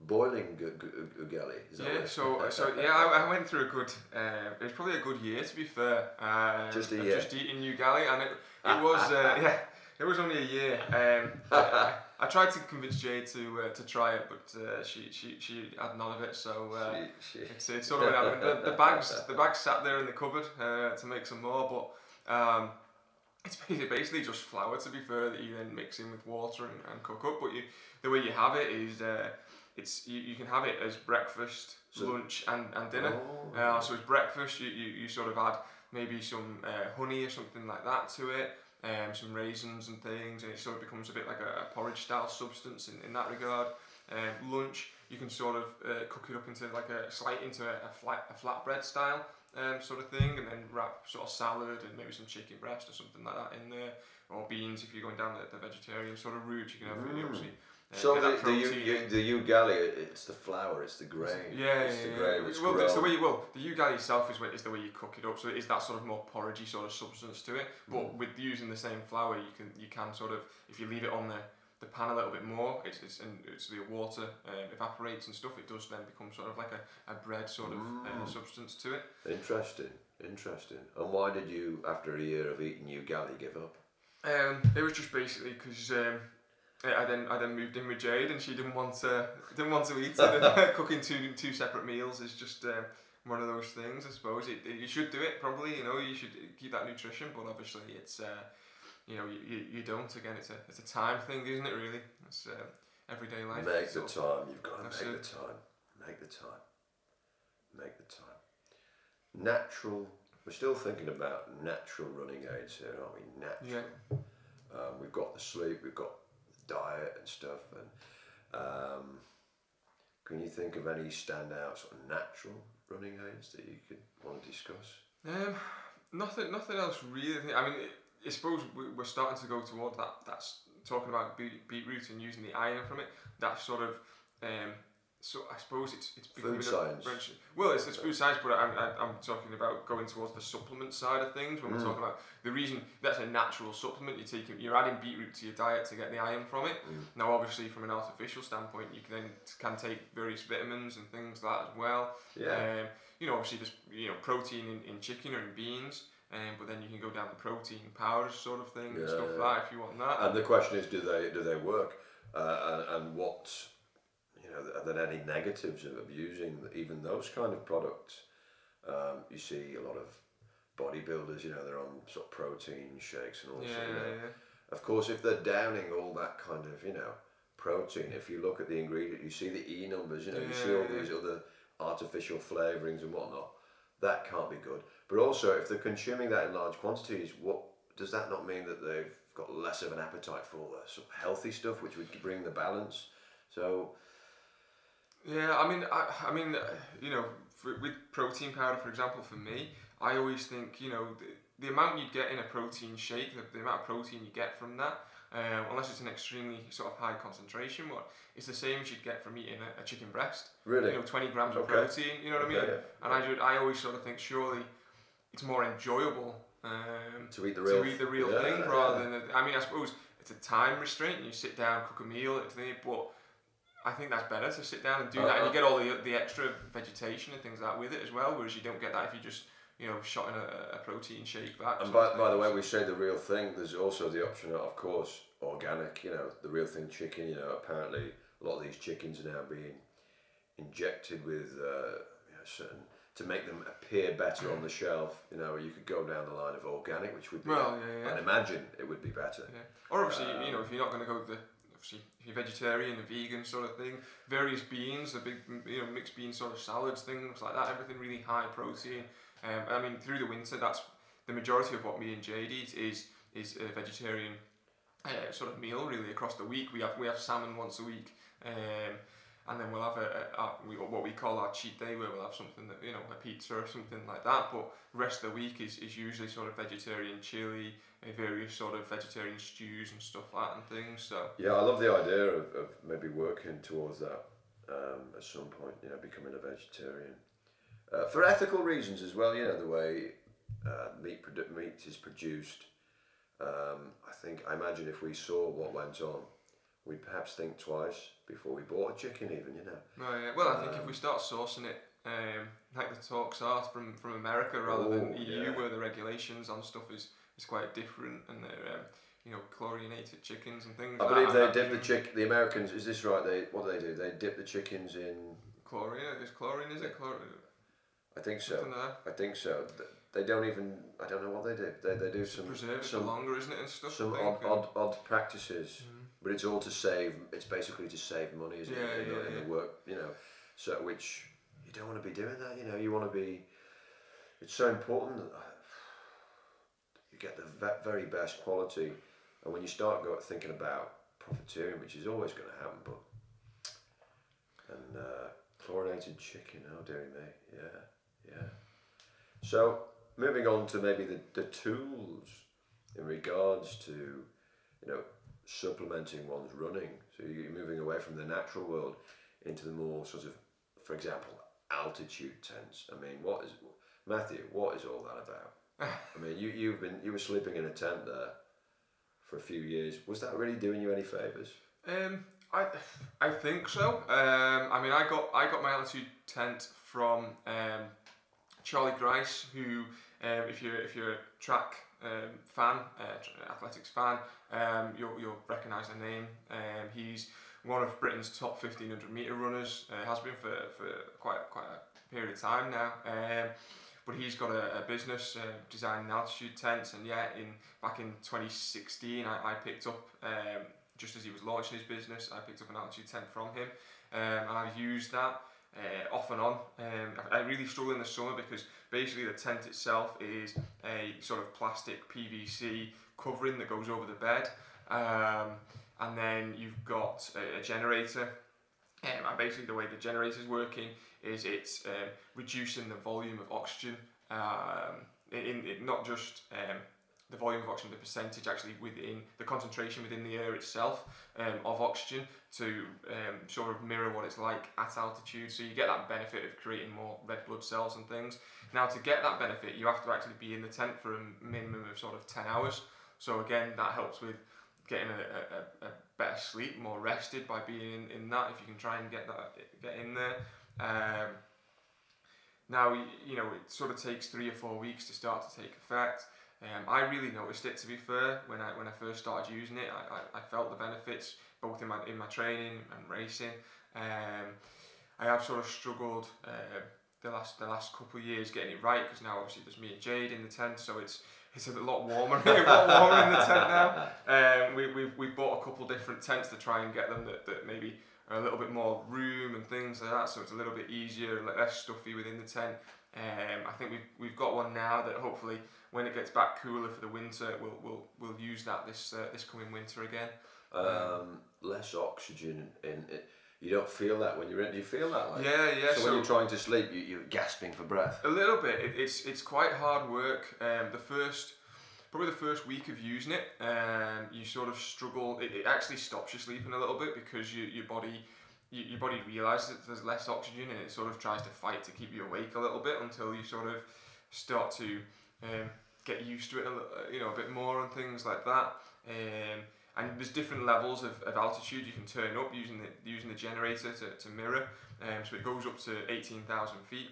Speaker 1: boiling gu- gu- ugali. Is that
Speaker 2: Yeah. So, so yeah, I, I went through a good. Uh, it was probably a good year to be fair. Um,
Speaker 1: Just a year.
Speaker 2: Just eating ugali, and it, it was uh, yeah, it was only a year. Um, I, I tried to convince Jade to uh, to try it, but uh, she she she had none of it. So. Uh,
Speaker 1: She- she-
Speaker 2: It's, it's sort of happened. The, the bags the bags sat there in the cupboard uh, to make some more, but um, it's basically, just flour to be fair that you then mix in with water and, and cook up. But you the way you have it is uh, it's you, you can have it as breakfast,
Speaker 1: So-
Speaker 2: lunch, and, and dinner.
Speaker 1: Oh.
Speaker 2: Uh, so it's breakfast. You, you, you sort of add maybe some uh, honey or something like that to it. Um, some raisins and things, and it sort of becomes a bit like a, a porridge style substance in, in that regard. Um, lunch, you can sort of uh, cook it up into like a slight into a, a flat a flatbread style um, sort of thing, and then wrap sort of salad and maybe some chicken breast or something like that in there, or beans if you're going down the, the vegetarian sort of route. You can have
Speaker 1: Mm.
Speaker 2: obviously uh,
Speaker 1: So the, the, U,
Speaker 2: protein
Speaker 1: the ugali, it's the flour, it's the grain.
Speaker 2: Yeah,
Speaker 1: it's
Speaker 2: yeah,
Speaker 1: the
Speaker 2: yeah.
Speaker 1: grain that's
Speaker 2: well, it's the way you, well, the ugali itself is, is the way you cook it up, so it is that sort of more porridgey sort of substance to it. But
Speaker 1: Mm.
Speaker 2: with using the same flour, you can you can sort of if you leave it on the, the pan a little bit more, it's, it's and it's the water um, evaporates and stuff. It does then become sort of like a, a bread sort of uh,
Speaker 1: Mm.
Speaker 2: substance to it.
Speaker 1: Interesting, interesting. And why did you, after a year of eating ugali, give up?
Speaker 2: Um, it was just basically because um, I then I then moved in with Jade and she didn't want to didn't want to eat and cooking two two separate meals is just um, one of those things, I suppose. It, it- you should do it probably. You know, you should keep that nutrition, but obviously it's uh, you know you, you, you don't. Again, it's a it's a time thing, isn't it? Really, it's uh, everyday life.
Speaker 1: Make the time. You've got to make the time. Make the time. Make the time. Natural. We're still thinking about natural running aids here, aren't we? Natural.
Speaker 2: Yeah.
Speaker 1: Um, we've got the sleep. We've got the diet and stuff. And um, can you think of any standout sort of natural running aids that you could want to discuss?
Speaker 2: Um, nothing, nothing else really. I mean, I suppose we- we're starting to go toward that. That's talking about beet, beetroot and using the iron from it. That sort of. Um, so I suppose it's it's becoming
Speaker 1: Food
Speaker 2: a
Speaker 1: science.
Speaker 2: Well, it's, it's food science, but I'm, I'm talking about going towards the supplement side of things. When we're
Speaker 1: Mm.
Speaker 2: talking about the reason that's a natural supplement, you're taking you're adding beetroot to your diet to get the iron from it.
Speaker 1: Mm.
Speaker 2: Now, obviously, from an artificial standpoint, you can then can take various vitamins and things like that as well.
Speaker 1: Yeah.
Speaker 2: Um, you know, obviously there's you know protein in, in chicken or in beans, um, but then you can go down the protein powders sort of thing and stuff
Speaker 1: Yeah.
Speaker 2: like that if you want that.
Speaker 1: And the question is, do they do they work? Uh, and, and what, you know, are there any negatives of, of using even those kind of products? Um, you see a lot of bodybuilders, you know, they're on sort of protein shakes and all
Speaker 2: yeah,
Speaker 1: that. You
Speaker 2: yeah, yeah.
Speaker 1: Of course, if they're downing all that kind of, you know, protein, if you look at the ingredient, you see the E numbers, you know, you see all
Speaker 2: Yeah, yeah.
Speaker 1: these other artificial flavourings and whatnot. That can't be good. But also, if they're consuming that in large quantities, what does that not mean that they've got less of an appetite for the sort of healthy stuff, which would bring the balance? So,
Speaker 2: Yeah, I mean, I, I mean, uh, you know, for, with protein powder, for example, for me, I always think, you know, the, the amount you get in a protein shake, the, the amount of protein you get from that, um, unless it's an extremely sort of high concentration one, it's the same as you'd get from eating a, a chicken breast.
Speaker 1: really,
Speaker 2: You know, 20 grams of protein, you know what I mean?
Speaker 1: Okay,
Speaker 2: And I, do, I always sort of think, surely it's more enjoyable um,
Speaker 1: to eat the real,
Speaker 2: to eat the real
Speaker 1: yeah,
Speaker 2: thing
Speaker 1: yeah.
Speaker 2: rather than. The, I mean, I suppose it's a time restraint. You sit down, cook a meal, it's but I think that's better to sit down and do that, and
Speaker 1: Uh,
Speaker 2: you get all the the extra vegetation and things like that with it as well. Whereas you don't get that if you just you know shot in a, a protein shake back.
Speaker 1: And by, by the way, we say the real thing. There's also the option, of course, organic. You know, the real thing chicken. You know, apparently a lot of these chickens are now being injected with uh, you know, certain to make them appear better on the shelf. You know, you could go down the line of organic, which would be,
Speaker 2: well, yeah, yeah.
Speaker 1: and imagine it would be better.
Speaker 2: Yeah. Or obviously,
Speaker 1: Um,
Speaker 2: you know, if you're not going to go the obviously if you're vegetarian, a vegan sort of thing, various beans, the big you know mixed bean sort of salads, things like that. Everything really high protein. Um, I mean, through the winter, that's the majority of what me and Jade eat is is a vegetarian uh, sort of meal really across the week. We have we have salmon once a week. Um, and then we'll have a, a, a we, what we call our cheat day where we'll have something that you know a pizza or something like that but rest of the week is, is usually sort of vegetarian chili uh, various sort of vegetarian stews and stuff like that and things so
Speaker 1: Yeah, I love the idea of, of maybe working towards that um, at some point, you know, becoming a vegetarian. Uh, for ethical reasons as well, you know, the way uh, meat, produ- meat is produced. Um, I think, I imagine if we saw what went on, we'd perhaps think twice before we bought a chicken, even, you know.
Speaker 2: well, yeah. well I think if
Speaker 1: Um,
Speaker 2: we start sourcing it um, like the talks are from, from America rather than
Speaker 1: Oh,
Speaker 2: EU
Speaker 1: yeah.
Speaker 2: where the regulations on stuff is, is quite different and they're um, you know chlorinated chickens and things
Speaker 1: I
Speaker 2: like
Speaker 1: believe
Speaker 2: that.
Speaker 1: they dip the chick. The Americans, is this right? They what do they do? They dip the chickens in.
Speaker 2: chlorine is chlorine is it chlorine
Speaker 1: I think so.
Speaker 2: something like that
Speaker 1: I think so. They don't even. I don't know what they do. They, they do some
Speaker 2: preserve
Speaker 1: some
Speaker 2: longer isn't it and stuff
Speaker 1: some odd, odd odd practices,
Speaker 2: Mhm.
Speaker 1: But it's all to save. It's basically to save money, isn't
Speaker 2: Yeah,
Speaker 1: it? In, the,
Speaker 2: yeah,
Speaker 1: in
Speaker 2: yeah.
Speaker 1: the work, you know. So which you don't want to be doing that. You know, you want to be. It's so important that you get the very best quality, and when you start go, thinking about profiteering, which is always going to happen, but and uh, chlorinated chicken. Oh dear me, yeah, yeah. So moving on to maybe the, the tools in regards to, you know, supplementing one's running. So you're moving away from the natural world into the more sort of, for example, altitude tents. I mean, what is Matthew? What is all that about? I mean, you you've been you were sleeping in a tent there for a few years. Was that really doing you any favors?
Speaker 2: Um, I I think so. Um, I mean, I got I got my altitude tent from um, Charlie Grice, who, um, if you're if you're a track um, fan, uh, athletics fan, um, you'll you'll recognise the name. Um, he's one of Britain's top 1500 meter runners. Uh, has been for, for quite quite a period of time now. Um, but he's got a, a business uh, designing altitude tents, and yeah, in back in 2016, I, I picked up um, just as he was launching his business, I picked up an altitude tent from him, um, and I've used that uh, off and on. Um, I, I really struggle in the summer because basically the tent itself is a sort of plastic PVC covering that goes over the bed, um, and then you've got a, a generator. Um, and basically, the way the generator is working is it's um, reducing the volume of oxygen um, in, in not just um, the volume of oxygen, the percentage actually within the concentration within the air itself um, of oxygen to um, sort of mirror what it's like at altitude. So you get that benefit of creating more red blood cells and things. Now to get that benefit, you have to actually be in the tent for a minimum of sort of 10 hours. So again, that helps with getting a, a, a better sleep, more rested by being in, in that. If you can try and get that get in there. Um, now you know it sort of takes three or four weeks to start to take effect. Um, I really noticed it to be fair when I when I first started using it. I, I, I felt the benefits both in my in my training and racing. Um, I have sort of struggled uh, the last the last couple of years getting it right because now obviously there's me and Jade in the tent, so it's it's a lot warmer, a lot warmer in the tent now. Um, we we we bought a couple different tents to try and get them that, that maybe are a little bit more room and things like that, so it's a little bit easier and less stuffy within the tent. Um, I think we've we've got one now that hopefully when it gets back cooler for the winter, we'll we'll we'll use that this uh, this coming winter again.
Speaker 1: Um, less oxygen in it. You don't feel that when you're in. Do you feel that? Like?
Speaker 2: Yeah, yeah.
Speaker 1: So,
Speaker 2: So,
Speaker 1: when you're trying to sleep, you, you're gasping for breath.
Speaker 2: a little bit. It, it's it's quite hard work. Um, the first probably the first week of using it, um, you sort of struggle. It, it actually stops you sleeping a little bit because you, your body. You, your body realizes that there's less oxygen and it sort of tries to fight to keep you awake a little bit until you sort of start to um, get used to it a little, you know a bit more and things like that. Um, and there's different levels of, of altitude you can turn up using the using the generator to, to mirror. Um, so it goes up to 18,000 feet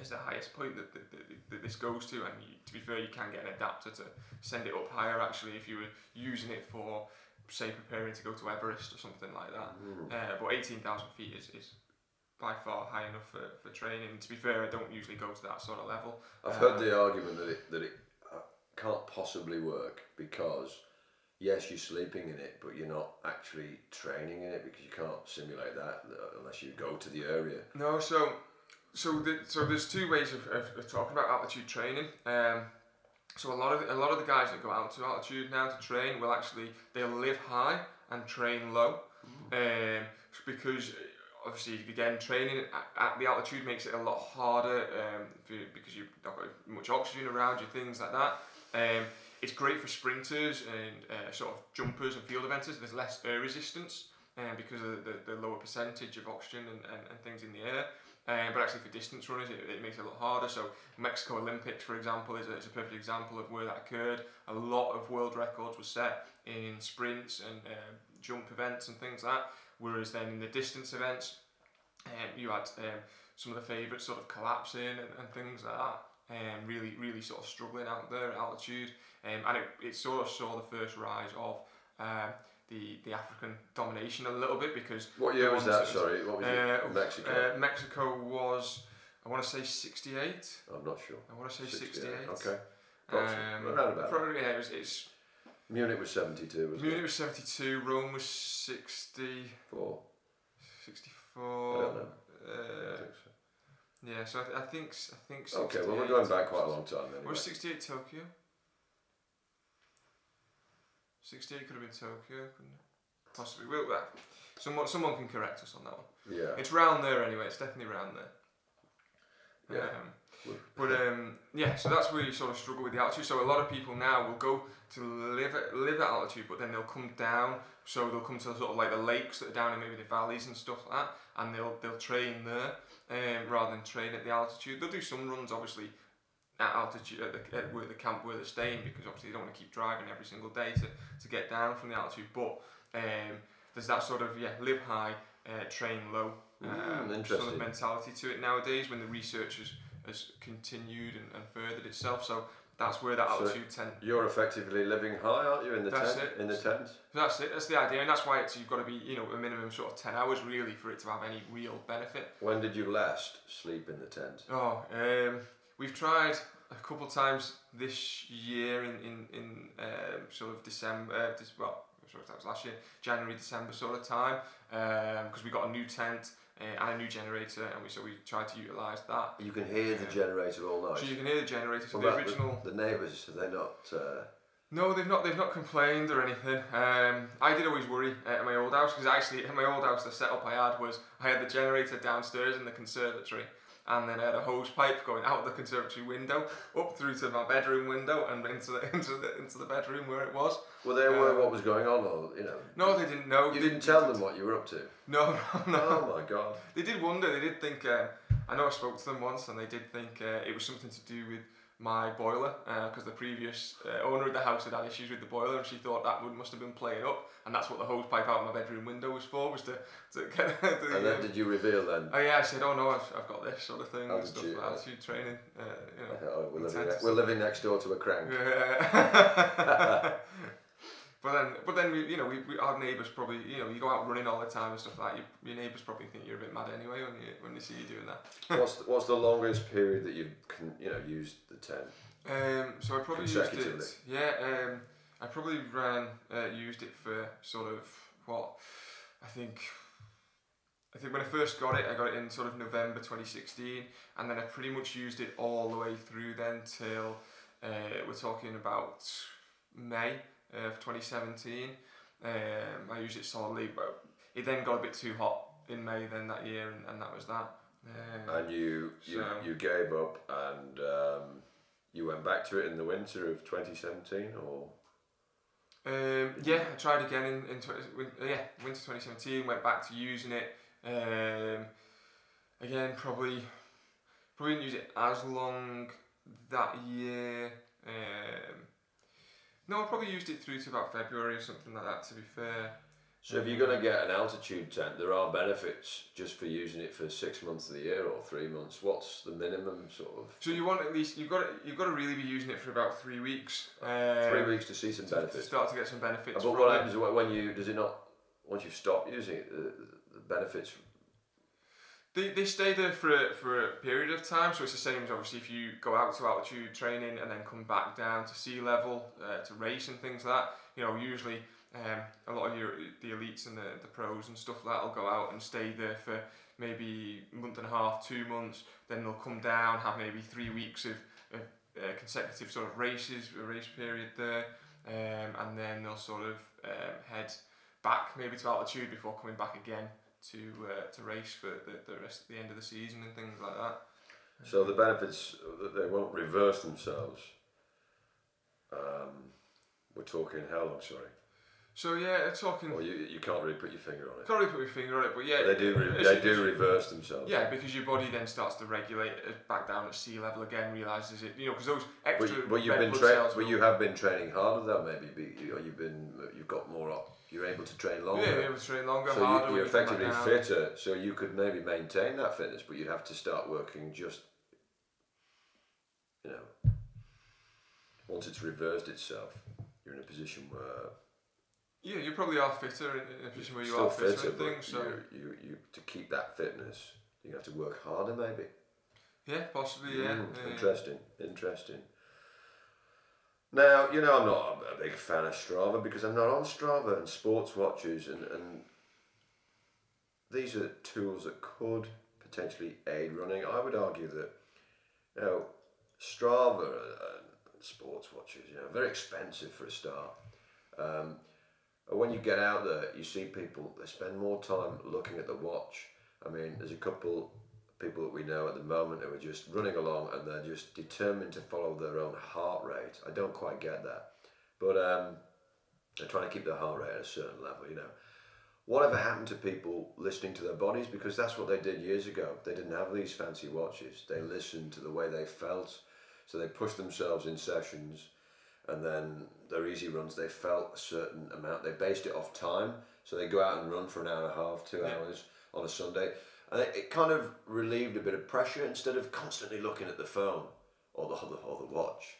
Speaker 2: is the highest point that, that, that, that this goes to. And you, to be fair, you can get an adapter to send it up higher actually if you were using it for say preparing to go to Everest or something like that. Uh, but 18,000 feet is, is by far high enough for, for training. To be fair, I don't usually go to that sort of level.
Speaker 1: I've heard
Speaker 2: Um,
Speaker 1: the argument that it that it uh, can't possibly work because yes, you're sleeping in it, but you're not actually training in it because you can't simulate that uh, unless you go to the area.
Speaker 2: No, so so the, so there's two ways of, of, of talking about altitude training. Um, so a lot of the, a lot of the guys that go out to altitude now to train will actually they'll live high and train low, um, because obviously again training at, the altitude makes it a lot harder um, for, because you've not got much oxygen around you, things like that. Um, it's great for sprinters and uh, sort of jumpers and field eventers. There's less air resistance um, because of the, the lower percentage of oxygen and, and, and things in the air. Um, but actually, for distance runners, it, it makes it a lot harder. So, Mexico Olympics, for example, is a, is a perfect example of where that occurred. A lot of world records were set in sprints and uh, jump events and things like that. Whereas then in the distance events, um, you had um, some of the favourites sort of collapsing and, and things like that. Um, really, really sort of struggling out there at altitude. Um, and it, it sort of saw the first rise of um, the, the African domination a little bit because
Speaker 1: What year was that? Sorry, what was
Speaker 2: Uh,
Speaker 1: it? Mexico.
Speaker 2: uh, Mexico was, I want to say 68.
Speaker 1: I'm not sure.
Speaker 2: I want to say
Speaker 1: 68,
Speaker 2: 68.
Speaker 1: Okay. Approximately.
Speaker 2: Um,
Speaker 1: Around about
Speaker 2: probably, yeah, it was, it's,
Speaker 1: Munich was 72, wasn't
Speaker 2: Munich
Speaker 1: it?
Speaker 2: was 72, Rome was 60,
Speaker 1: Four.
Speaker 2: 64.
Speaker 1: I don't know. I
Speaker 2: Uh,
Speaker 1: think so.
Speaker 2: yeah, so I, th- I think s- I think.
Speaker 1: Okay, well, we're going back quite a long time
Speaker 2: Or
Speaker 1: anyway.
Speaker 2: was 68 Tokyo? 68 could have been Tokyo, couldn't it? Possibly. We'll, well, someone, someone can correct us on that one.
Speaker 1: Yeah.
Speaker 2: It's round there anyway, it's definitely round there.
Speaker 1: Yeah.
Speaker 2: Um, But um, yeah, so that's where you sort of struggle with the altitude. So a lot of people now will go to live at, live at altitude, but then they'll come down. So they'll come to sort of like the lakes that are down in maybe the valleys and stuff like that, and they'll they'll train there um, rather than train at the altitude. They'll do some runs, obviously, at altitude at the, at where the camp where they're staying because obviously they don't want to keep driving every single day to, to get down from the altitude. But um, there's that sort of yeah live high, uh, train low um,
Speaker 1: Mm,
Speaker 2: sort of mentality to it nowadays when the research has, continued and, and furthered itself. So that's where that
Speaker 1: So-
Speaker 2: altitude tent.
Speaker 1: You're effectively living high, aren't you, in the
Speaker 2: That's
Speaker 1: tent?
Speaker 2: it.
Speaker 1: In the tent.
Speaker 2: That's it. That's the idea, and that's why it's you've got to be you know a minimum sort of ten hours really for it to have any real benefit.
Speaker 1: When did you last sleep in the tent?
Speaker 2: Oh, um, we've tried a couple times this year in in in um, sort of December. Uh, this, well, sorry, that was last year, January, December sort of time, because we got a new tent uh, and a new generator, and we so we tried to utilise that.
Speaker 1: You can hear the generator all night.
Speaker 2: So you can hear the generator. So the original.
Speaker 1: The, the neighbours, are they not? Uh,
Speaker 2: No, they've not. They've not complained or anything. Um, I did always worry at my old house because actually at my old house the setup I had was I had the generator downstairs in the conservatory, and then I had a hose pipe going out the conservatory window up through to my bedroom window and into the into the into the bedroom where it was.
Speaker 1: Well, they aware
Speaker 2: Um,
Speaker 1: what was going on, or you know?
Speaker 2: No, they didn't know.
Speaker 1: You
Speaker 2: They-
Speaker 1: didn't tell them what you were up to.
Speaker 2: No, no, no.
Speaker 1: Oh my god!
Speaker 2: They did wonder. They did think. Um, I know I spoke to them once, and they did think uh, it was something to do with my boiler because the previous uh, owner of the house had had issues with the boiler, and she thought that would must have been playing up, and that's what the hose pipe out of my bedroom window was for, was to to get the.
Speaker 1: And then
Speaker 2: um,
Speaker 1: did you reveal then?
Speaker 2: Oh yeah, I said, oh no, I've, I've got this sort of thing and stuff,
Speaker 1: Altitude, uh,
Speaker 2: training, uh, you know.
Speaker 1: Oh, we're, living ne- we're living next door to a crank.
Speaker 2: Yeah. but then, but then we, you know, we, we our neighbours probably, you know, you go out running all the time and stuff like that. You, your neighbours probably think you're a bit mad anyway when you when they see you doing that.
Speaker 1: what's the, what's the longest period that you've con, you know used the tent?
Speaker 2: Um, so I probably used it. Yeah, um, I probably ran uh, used it for sort of what I think. I think when I first got it, I got it in sort of November 2016, and then I pretty much used it all the way through then till uh, we're talking about May of 2017. Um, I used it solidly, but it then got a bit too hot in May then that year, and, and that was that. Um,
Speaker 1: And you you,
Speaker 2: So-
Speaker 1: you gave up and um, you went back to it in the winter of 2017, or
Speaker 2: Um, yeah, I tried again in, in tw- uh, yeah winter 2017. Went back to using it. Um, again, probably probably didn't use it as long that year. Um, no, I probably used it through to about February or something like that. To be fair,
Speaker 1: so if you're going to get an altitude tent, there are benefits just for using it for six months of the year or three months. What's the minimum sort of?
Speaker 2: so you want at least you've got to, you've got to really be using it for about three weeks. Um,
Speaker 1: Three weeks to see some
Speaker 2: to, to
Speaker 1: benefits.
Speaker 2: start to get some benefits.
Speaker 1: But what happens when when you does it not once you've stopped using it? The, the benefits.
Speaker 2: They, they stay there for a, for a period of time, so it's the same as obviously if you go out to altitude training and then come back down to sea level uh, to race and things like that. You know, usually um, a lot of your the elites and the, the pros and stuff like that will go out and stay there for maybe a month and a half, two months. Then they'll come down, have maybe three weeks of, of uh, consecutive sort of races, a race period there, um, and then they'll sort of um, head back maybe to altitude before coming back again to uh, to race for the, the rest the end of the season and things like that.
Speaker 1: So the benefits that they won't reverse themselves. Um, we're talking how long? Sorry.
Speaker 2: So yeah, it's talking.
Speaker 1: Well, you, you can't really put your finger on it.
Speaker 2: Can't really put your finger on it, but yeah,
Speaker 1: they do. Re- they do reverse themselves.
Speaker 2: Yeah, because your body then starts to regulate it back down at sea level again, realizes it. You know, because those extra
Speaker 1: But, you- but you've been tra- but you have been training harder though. Maybe or you've been you've got more. Up, you're able to train longer.
Speaker 2: yeah, you're able to train longer,
Speaker 1: so
Speaker 2: harder.
Speaker 1: you, you're
Speaker 2: you come back
Speaker 1: effectively
Speaker 2: down.
Speaker 1: fitter. So you could maybe maintain that fitness, but you'd have to start working just. You know. Once it's reversed itself, you're in a position where
Speaker 2: Yeah, you probably are fitter in, a position where you are fitter,
Speaker 1: fitter,
Speaker 2: and things. So
Speaker 1: you, you, you to keep that fitness, you have to work harder, maybe.
Speaker 2: yeah, possibly yeah.
Speaker 1: Mm,
Speaker 2: yeah.
Speaker 1: Interesting, interesting. Now, you know, I'm not a big fan of Strava because I'm not on Strava and sports watches, and, and these are tools that could potentially aid running. I would argue that, you know, Strava and sports watches, you know, very expensive for a start. Um, and when you get out there, you see people, they spend more time looking at the watch. I mean, there's a couple people that we know at the moment who are just running along and they're just determined to follow their own heart rate. I don't quite get that, but um, they're trying to keep their heart rate at a certain level. You know, whatever happened to people listening to their bodies because that's what they did years ago. They didn't have these fancy watches. They listened to the way they felt, so they pushed themselves in sessions, and then their easy runs they felt a certain amount. They based it off time, so they go out and run for an hour and a half, two
Speaker 2: Yeah.
Speaker 1: hours on a Sunday. And it, it kind of relieved a bit of pressure instead of constantly looking at the phone or the, or the, or the watch,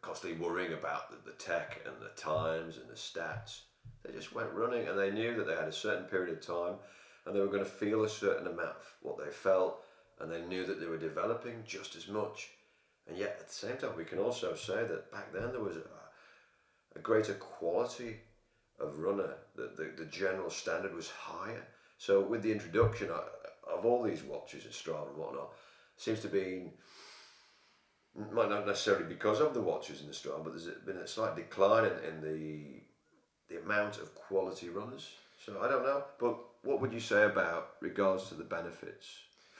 Speaker 1: constantly worrying about the, the tech and the times and the stats. They just went running and they knew that they had a certain period of time and they were going to feel a certain amount of what they felt and they knew that they were developing just as much. And yet at the same time, we can also say that back then there was a, a greater quality of runner, that the, the general standard was higher. So with the introduction of, all these watches and Strava and whatnot, seems to be might not necessarily because of the watches and the Strava, but there's been a slight decline in, in the the amount of quality runners. So I don't know, but what would you say about regards to the benefits?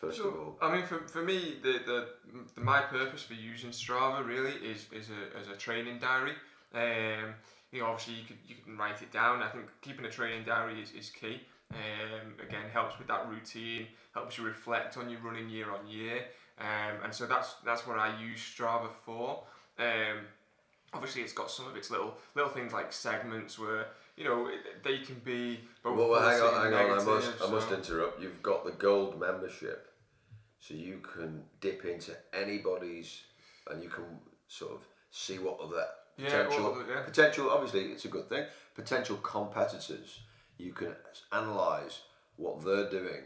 Speaker 1: First of all,
Speaker 2: So, I mean, for, for me, the, the, the my purpose for using Strava really is, is a, as a training diary. Um, you know, obviously you can, you can write it down. I think keeping a training diary is, is key. Um, again, helps with that routine, helps you reflect on your running year on year. Um, and so that's that's what I use Strava for. Um, obviously, it's got some of its little little things like segments where you know they can be both
Speaker 1: well, well, hang on, hang on. I must,
Speaker 2: negative,
Speaker 1: I must interrupt. You've got the gold membership, so you can dip into anybody's, and you can sort of see what other
Speaker 2: Yeah,
Speaker 1: potential,
Speaker 2: yeah.
Speaker 1: potential. Obviously, it's a good thing. Potential competitors, you can analyze what they're doing,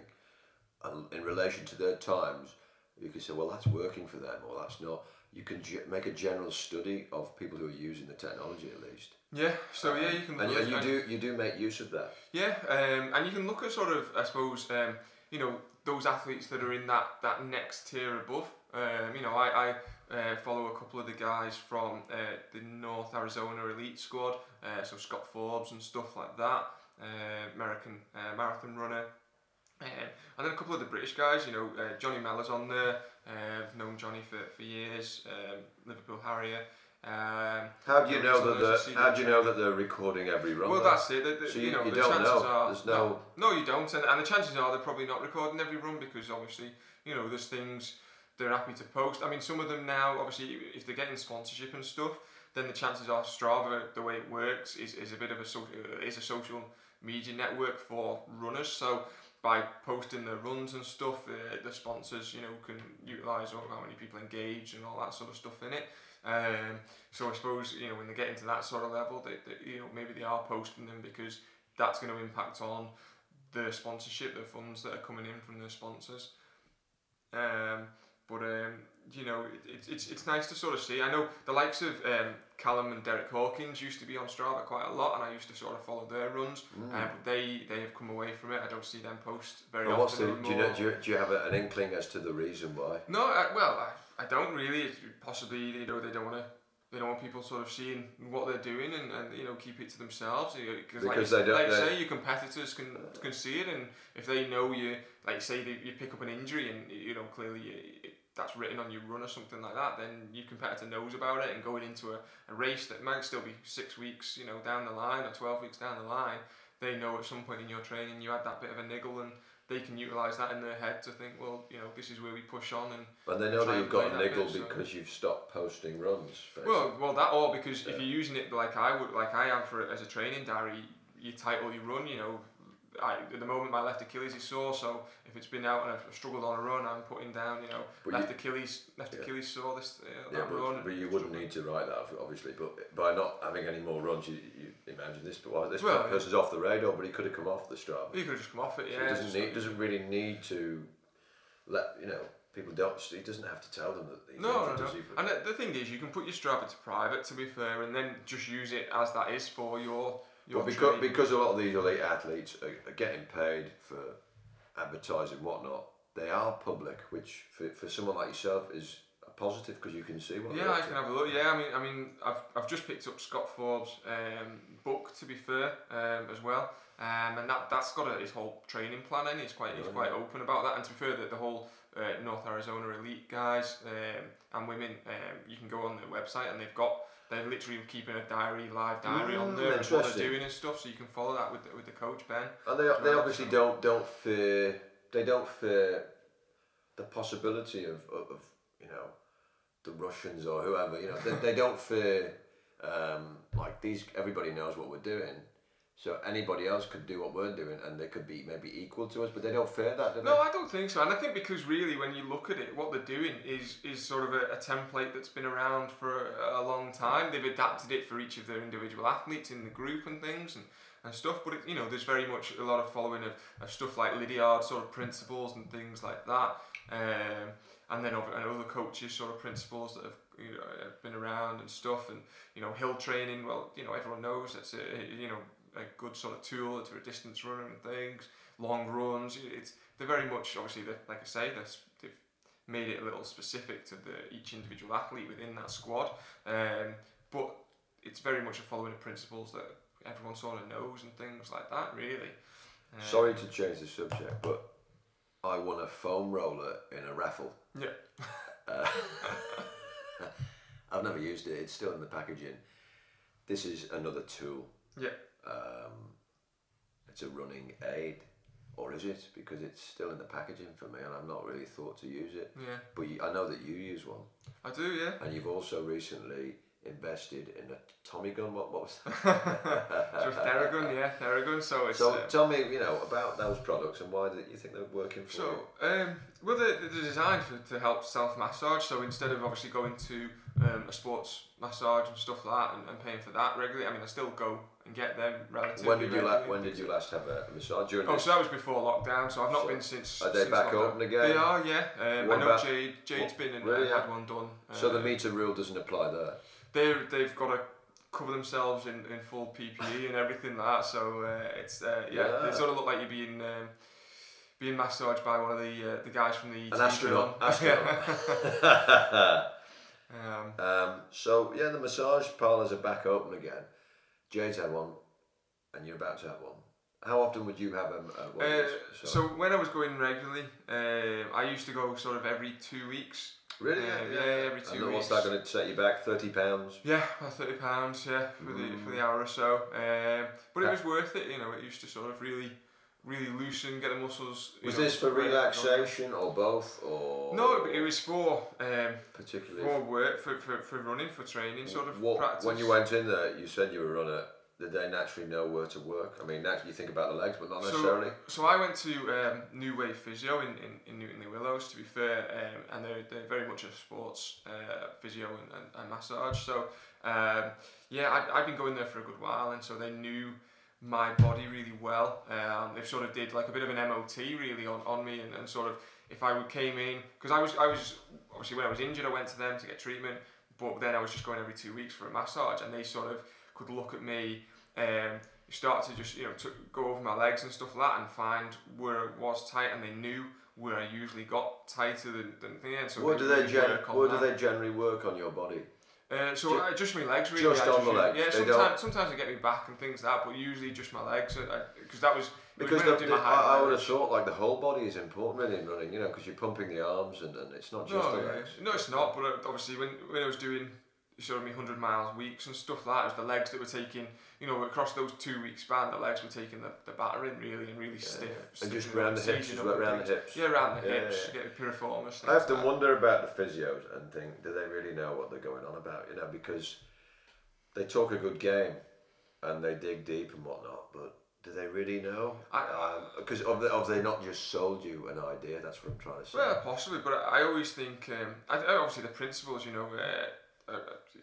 Speaker 1: and in relation to their times, you can say, well, that's working for them, or that's not. You can ge- make a general study of people who are using the technology, at least.
Speaker 2: Yeah, so yeah, you can
Speaker 1: And, you
Speaker 2: and-
Speaker 1: do you do make use of that.
Speaker 2: Yeah, um, and you can look at sort of, I suppose, um, you know, those athletes that are in that, that next tier above. Um, you know, I, I uh, follow a couple of the guys from uh, the North Arizona Elite Squad, uh, so Scott Fauble and stuff like that, uh, American uh, marathon runner. Um, and then a couple of the British guys, you know, uh, Johnny Mellor's on there. I've known Johnny for, for years. Um, Liverpool Harrier. Um,
Speaker 1: How do you know that they're, how do you know that they're recording every run?
Speaker 2: well,
Speaker 1: though?
Speaker 2: that's it. The, the,
Speaker 1: So
Speaker 2: you,
Speaker 1: you-
Speaker 2: know,
Speaker 1: you
Speaker 2: the
Speaker 1: don't
Speaker 2: chances
Speaker 1: know.
Speaker 2: are
Speaker 1: There's no-
Speaker 2: no, you don't, and, and the chances are they're probably not recording every run because obviously, you know, there's things they're happy to post. I mean, some of them now, obviously, if they're getting sponsorship and stuff, then the chances are Strava, the way it works, is, is a bit of a so, uh, is a social media network for runners. So by posting their runs and stuff, uh, the sponsors, you know, can utilize all how many people engage and all that sort of stuff in it. Um, so I suppose you know when they get into that sort of level, they, they you know maybe they are posting them because that's going to impact on the sponsorship, the funds that are coming in from the sponsors. Um, but um, you know, it, it's it's it's nice to sort of see. I know the likes of um, Callum and Derek Hawkins used to be on Strava quite a lot, and I used to sort of follow their runs. Uh, but they they have come away from it. I don't see them post very
Speaker 1: Well, what's
Speaker 2: often
Speaker 1: the,
Speaker 2: anymore.
Speaker 1: do, you know, do, you, do you have a, an inkling as to the reason why?
Speaker 2: No, I, well, I, I don't really. Possibly you know they don't want to. They don't want people sort of seeing what they're doing and, and you know keep it to themselves. You know, cause like,
Speaker 1: Because
Speaker 2: you-
Speaker 1: don't-
Speaker 2: like you say, your competitors can can see it, and if they know you, like say they, you pick up an injury and you know clearly you, it, that's written on your run or something like that, then your competitor knows about it and going into a, a race that might still be six weeks, you know, down the line or twelve weeks down the line, they know at some point in your training you had that bit of a niggle and they can utilise that in their head to think, well, you know, this is where we push on and
Speaker 1: And they know that you've got a niggle
Speaker 2: bit, so-
Speaker 1: because you've stopped posting runs. basically.
Speaker 2: Well, well, that or because if you're using it like I would, like I am for as a training diary, you title you run. You know, I, at the moment my left Achilles is sore, so if it's been out and I've struggled on a run, I'm putting down, you know,
Speaker 1: But
Speaker 2: left
Speaker 1: you-
Speaker 2: Achilles, left
Speaker 1: Yeah.
Speaker 2: Achilles sore this uh,
Speaker 1: yeah,
Speaker 2: that run.
Speaker 1: but, but you wouldn't need to write that, obviously. But by not having any more runs, you, you imagine this. But well, this
Speaker 2: Well, yeah.
Speaker 1: person's off the radar, but he could have come off the strap.
Speaker 2: He could have just come off it,
Speaker 1: So
Speaker 2: yeah.
Speaker 1: it doesn't need, doesn't really need to let you know people don't. He doesn't have to tell them that he's
Speaker 2: No, no,
Speaker 1: injured,
Speaker 2: no.
Speaker 1: does he?
Speaker 2: And the, the thing is, you can put your Strava to private, to be fair, and then just use it as that is for your
Speaker 1: But because,
Speaker 2: training.
Speaker 1: because a lot of these elite athletes are, are getting paid for advertising and whatnot, they are public, which for, for someone like yourself is a positive because you can see what
Speaker 2: Yeah, I can
Speaker 1: to.
Speaker 2: have a look. Yeah, I mean, I mean, I've, I've just picked up Scott Fauble' um, book. To be fair, um, as well, um, and that that's got a, his whole training plan in. He's quite he's quite open about that. And to be fair, that the whole uh, North Arizona elite guys um, and women. Um, you can go on their website and they've got they're literally keeping a diary, live diary on
Speaker 1: Mm,
Speaker 2: there of what they're doing and stuff. So you can follow that with the, with the coach Ben.
Speaker 1: And they, they obviously don't don't fear they don't fear the possibility of, of, of you know the Russians or whoever you know they, they don't fear um, like these everybody knows what we're doing so anybody else could do what we're doing and they could be maybe equal to us but they don't fear that do they?
Speaker 2: No, I don't think so. And I think because really, when you look at it, what they're doing is is sort of a, a template that's been around for a, a long time. They've adapted it for each of their individual athletes in the group and things and, and stuff. But it, you know, there's very much a lot of following of, of stuff like Lydiard sort of principles and things like that. Um, and then other, and other coaches sort of principles that have you know been around and stuff. And you know, hill training. Well, you know, everyone knows that's a you know a good sort of tool to a distance runner and things. Long runs. It's they're very much obviously like I say they've made it a little specific to the each individual athlete within that squad. Um, but it's very much a following of principles that everyone sort of knows and things like that. Really. Um,
Speaker 1: sorry to change the subject but I won a foam roller in a raffle
Speaker 2: Yeah.
Speaker 1: Uh, I've never used it. It's still in the packaging. This is another tool.
Speaker 2: Yeah.
Speaker 1: Um, it's a running aid, or is it? Because it's still in the packaging for me, and I've not really thought to use it.
Speaker 2: Yeah.
Speaker 1: But you, I know that you use one,
Speaker 2: I do. Yeah.
Speaker 1: and you've also recently invested in a Tommy gun. What, what was that?
Speaker 2: So Theragun, yeah, Theragun. So it's
Speaker 1: so
Speaker 2: uh,
Speaker 1: tell me, you know, about those products and why that you think they're working for you.
Speaker 2: So, um, well, they're, they're designed for, to help self massage. So instead of obviously going to um, a sports massage and stuff like that and, and paying for that regularly, I mean, I still go and get them relatively.
Speaker 1: When did you la- When did you last have a massage? During
Speaker 2: Oh,
Speaker 1: this?
Speaker 2: so that was before lockdown. So I've not
Speaker 1: So,
Speaker 2: been since.
Speaker 1: are they
Speaker 2: since
Speaker 1: back
Speaker 2: lockdown.
Speaker 1: open again?
Speaker 2: They are, yeah. Um, I know
Speaker 1: about-
Speaker 2: Jade. Jade's
Speaker 1: what-
Speaker 2: been and
Speaker 1: really,
Speaker 2: uh,
Speaker 1: yeah?
Speaker 2: had one done.
Speaker 1: so the
Speaker 2: Uh,
Speaker 1: meter rule doesn't apply there.
Speaker 2: they they've got to cover themselves in, in full PPE and everything like that. So uh, it's uh, yeah,
Speaker 1: Yeah.
Speaker 2: they sort of look like you're being um, being massaged by one of the uh, the guys from the
Speaker 1: An astronaut. astronaut.
Speaker 2: um,
Speaker 1: um, so yeah, the massage parlours are back open again. Jade's had one, and you're about to have one. How often would you have um, uh, one?
Speaker 2: Uh, so when I was going regularly, um, I used to go sort of every two weeks.
Speaker 1: really,
Speaker 2: uh,
Speaker 1: yeah,
Speaker 2: yeah, every two
Speaker 1: and then what's that going to set you back? Thirty pounds.
Speaker 2: Yeah, about thirty pounds. Yeah, for the for
Speaker 1: Mm.
Speaker 2: the hour or so. Um, but it was worth it. You know, it used to sort of really, really loosen, get the muscles.
Speaker 1: Was
Speaker 2: know,
Speaker 1: this for relaxation or both, or
Speaker 2: No, it was for um,
Speaker 1: particularly?
Speaker 2: for work, for, for, for running, for training, sort of
Speaker 1: what,
Speaker 2: practice.
Speaker 1: when you went in there, you said you were a runner. Did they naturally know where to work? I mean, naturally you think about the legs, but not
Speaker 2: So-
Speaker 1: necessarily.
Speaker 2: So I went to um, New Wave Physio in, in, in Newton Le Willows, to be fair, um, and they're, they're very much a sports uh, physio and, and, and massage. So um, yeah, I'd, I'd been going there for a good while, and so they knew my body really well. Um, they sort of did like a bit of an MOT really on, on me, and, and sort of if I would came in because I was I was obviously when I was injured, I went to them to get treatment, but then I was just going every two weeks for a massage, and they sort of could look at me. Um, start to just you know to go over my legs and stuff like that and find where it was tight and they knew where I usually got tighter than, than the end. So
Speaker 1: Where do they gen- Where do they generally work on your body?
Speaker 2: Uh, so
Speaker 1: Ju-
Speaker 2: uh, just my legs really.
Speaker 1: just
Speaker 2: I
Speaker 1: on the legs,
Speaker 2: Yeah,
Speaker 1: they
Speaker 2: sometimes sometimes I get me back and things like that, but usually just my legs because that was
Speaker 1: Because
Speaker 2: I
Speaker 1: the,
Speaker 2: did
Speaker 1: the-
Speaker 2: my
Speaker 1: I, I would have thought like the whole body is important really in running, you know, because you're pumping the arms and, and it's not just
Speaker 2: no,
Speaker 1: the
Speaker 2: yeah. no, it's not. But uh, obviously, when when I was doing of me hundred miles weeks and stuff like that, it was the legs that were taking. You know, across those two week span, the legs were taking the, the battering really and really stiff.
Speaker 1: And just
Speaker 2: up,
Speaker 1: round the hips,
Speaker 2: up and
Speaker 1: round the hips.
Speaker 2: Yeah, around the
Speaker 1: Yeah,
Speaker 2: hips,
Speaker 1: yeah.
Speaker 2: get piriformis.
Speaker 1: I often
Speaker 2: like
Speaker 1: wonder about the physios and think, do they really know what they're going on about? You know, because they talk a good game and they dig deep and whatnot, but do they really know?
Speaker 2: I-
Speaker 1: Because have, they, have they not just sold you an idea? That's what I'm trying to say.
Speaker 2: Well, possibly, but I always think, um, I, I- obviously, the principles, you know, uh, uh,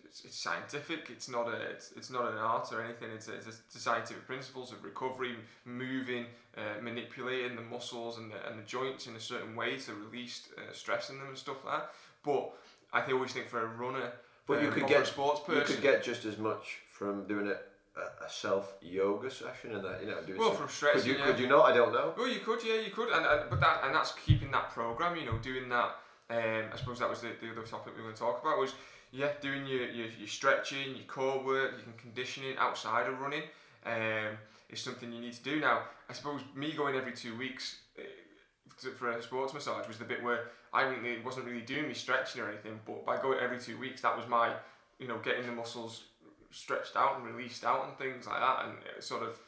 Speaker 2: it's, it's scientific. It's not a, it's, it's not an art or anything. It's a, it's, a, scientific principles of recovery, moving, uh, manipulating the muscles and the, and the joints in a certain way to release uh, stress in them and stuff like that. But I think- always think for a runner,
Speaker 1: But you
Speaker 2: um,
Speaker 1: could
Speaker 2: or a
Speaker 1: get-
Speaker 2: sports
Speaker 1: you could get just as much from doing it a, a self yoga session and that, you know, doing
Speaker 2: well,
Speaker 1: some-
Speaker 2: from stretching,
Speaker 1: could you
Speaker 2: yeah.
Speaker 1: could you not? I don't know.
Speaker 2: Well, you could, yeah, you could, and, and but that and that's keeping that program, you know, doing that. Um, I suppose that was the, the other topic we were going to talk about was yeah, doing your, your, your stretching, your core work, your conditioning outside of running um, is something you need to do. Now, I suppose me going every two weeks, uh, for a sports massage was the bit where I really wasn't really doing me stretching or anything, but by going every two weeks, that was my, you know, getting the muscles stretched out and released out and things like that, and it sort of.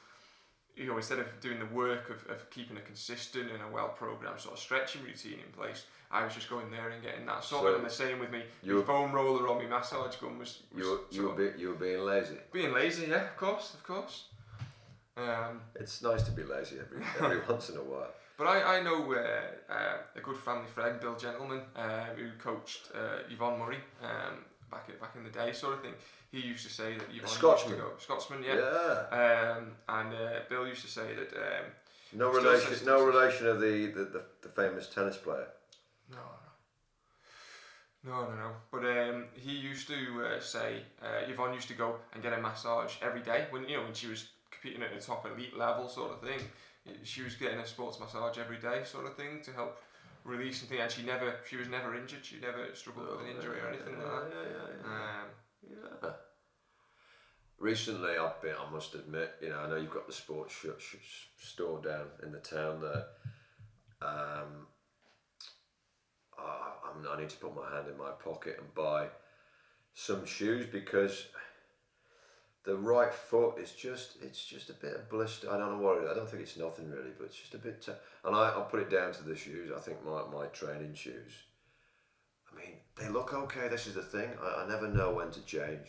Speaker 2: You know, instead of doing the work of, of keeping a consistent and a well programmed sort of stretching routine in place, I was just going there and getting that sorted.
Speaker 1: So
Speaker 2: and the same with me,
Speaker 1: you
Speaker 2: foam roller on my massage gun was, was
Speaker 1: You were, you were, be, you were being lazy.
Speaker 2: being lazy. Yeah, of course, of course. Um,
Speaker 1: It's nice to be lazy every every once in a while.
Speaker 2: But I, I know uh, uh, a good family friend, Bill Gentleman, uh, who coached uh, Yvonne Murray um, back back in the day, sort of thing. He used to say that Yvonne
Speaker 1: Scotsman.
Speaker 2: used to go Scotsman, yeah.
Speaker 1: Yeah.
Speaker 2: Um, and uh, Bill used to say that um,
Speaker 1: No relation.
Speaker 2: says-
Speaker 1: No relation of the, the, the, the famous tennis player.
Speaker 2: no, no, no, no, no. But um, he used to uh, say uh, Yvonne used to go and get a massage every day when you know when she was competing at the top elite level, sort of thing. She was getting a sports massage every day, sort of thing, to help release and thing. And she never, she was never injured. She never struggled with an injury or anything
Speaker 1: yeah,
Speaker 2: like that.
Speaker 1: Yeah, yeah, yeah.
Speaker 2: Um,
Speaker 1: Yeah. Recently, I've been. I must admit, you know, I know you've got the sports sh- sh- store down in the town there. Um, I, I'm, I need to put my hand in my pocket and buy some shoes because the right foot is just it's just a bit of blister. I don't know what it is. I don't think it's nothing really, but it's just a bit. T- and I, I'll put it down to the shoes. I think my, my training shoes. I mean, they look okay. This is the thing. I, I never know when to change.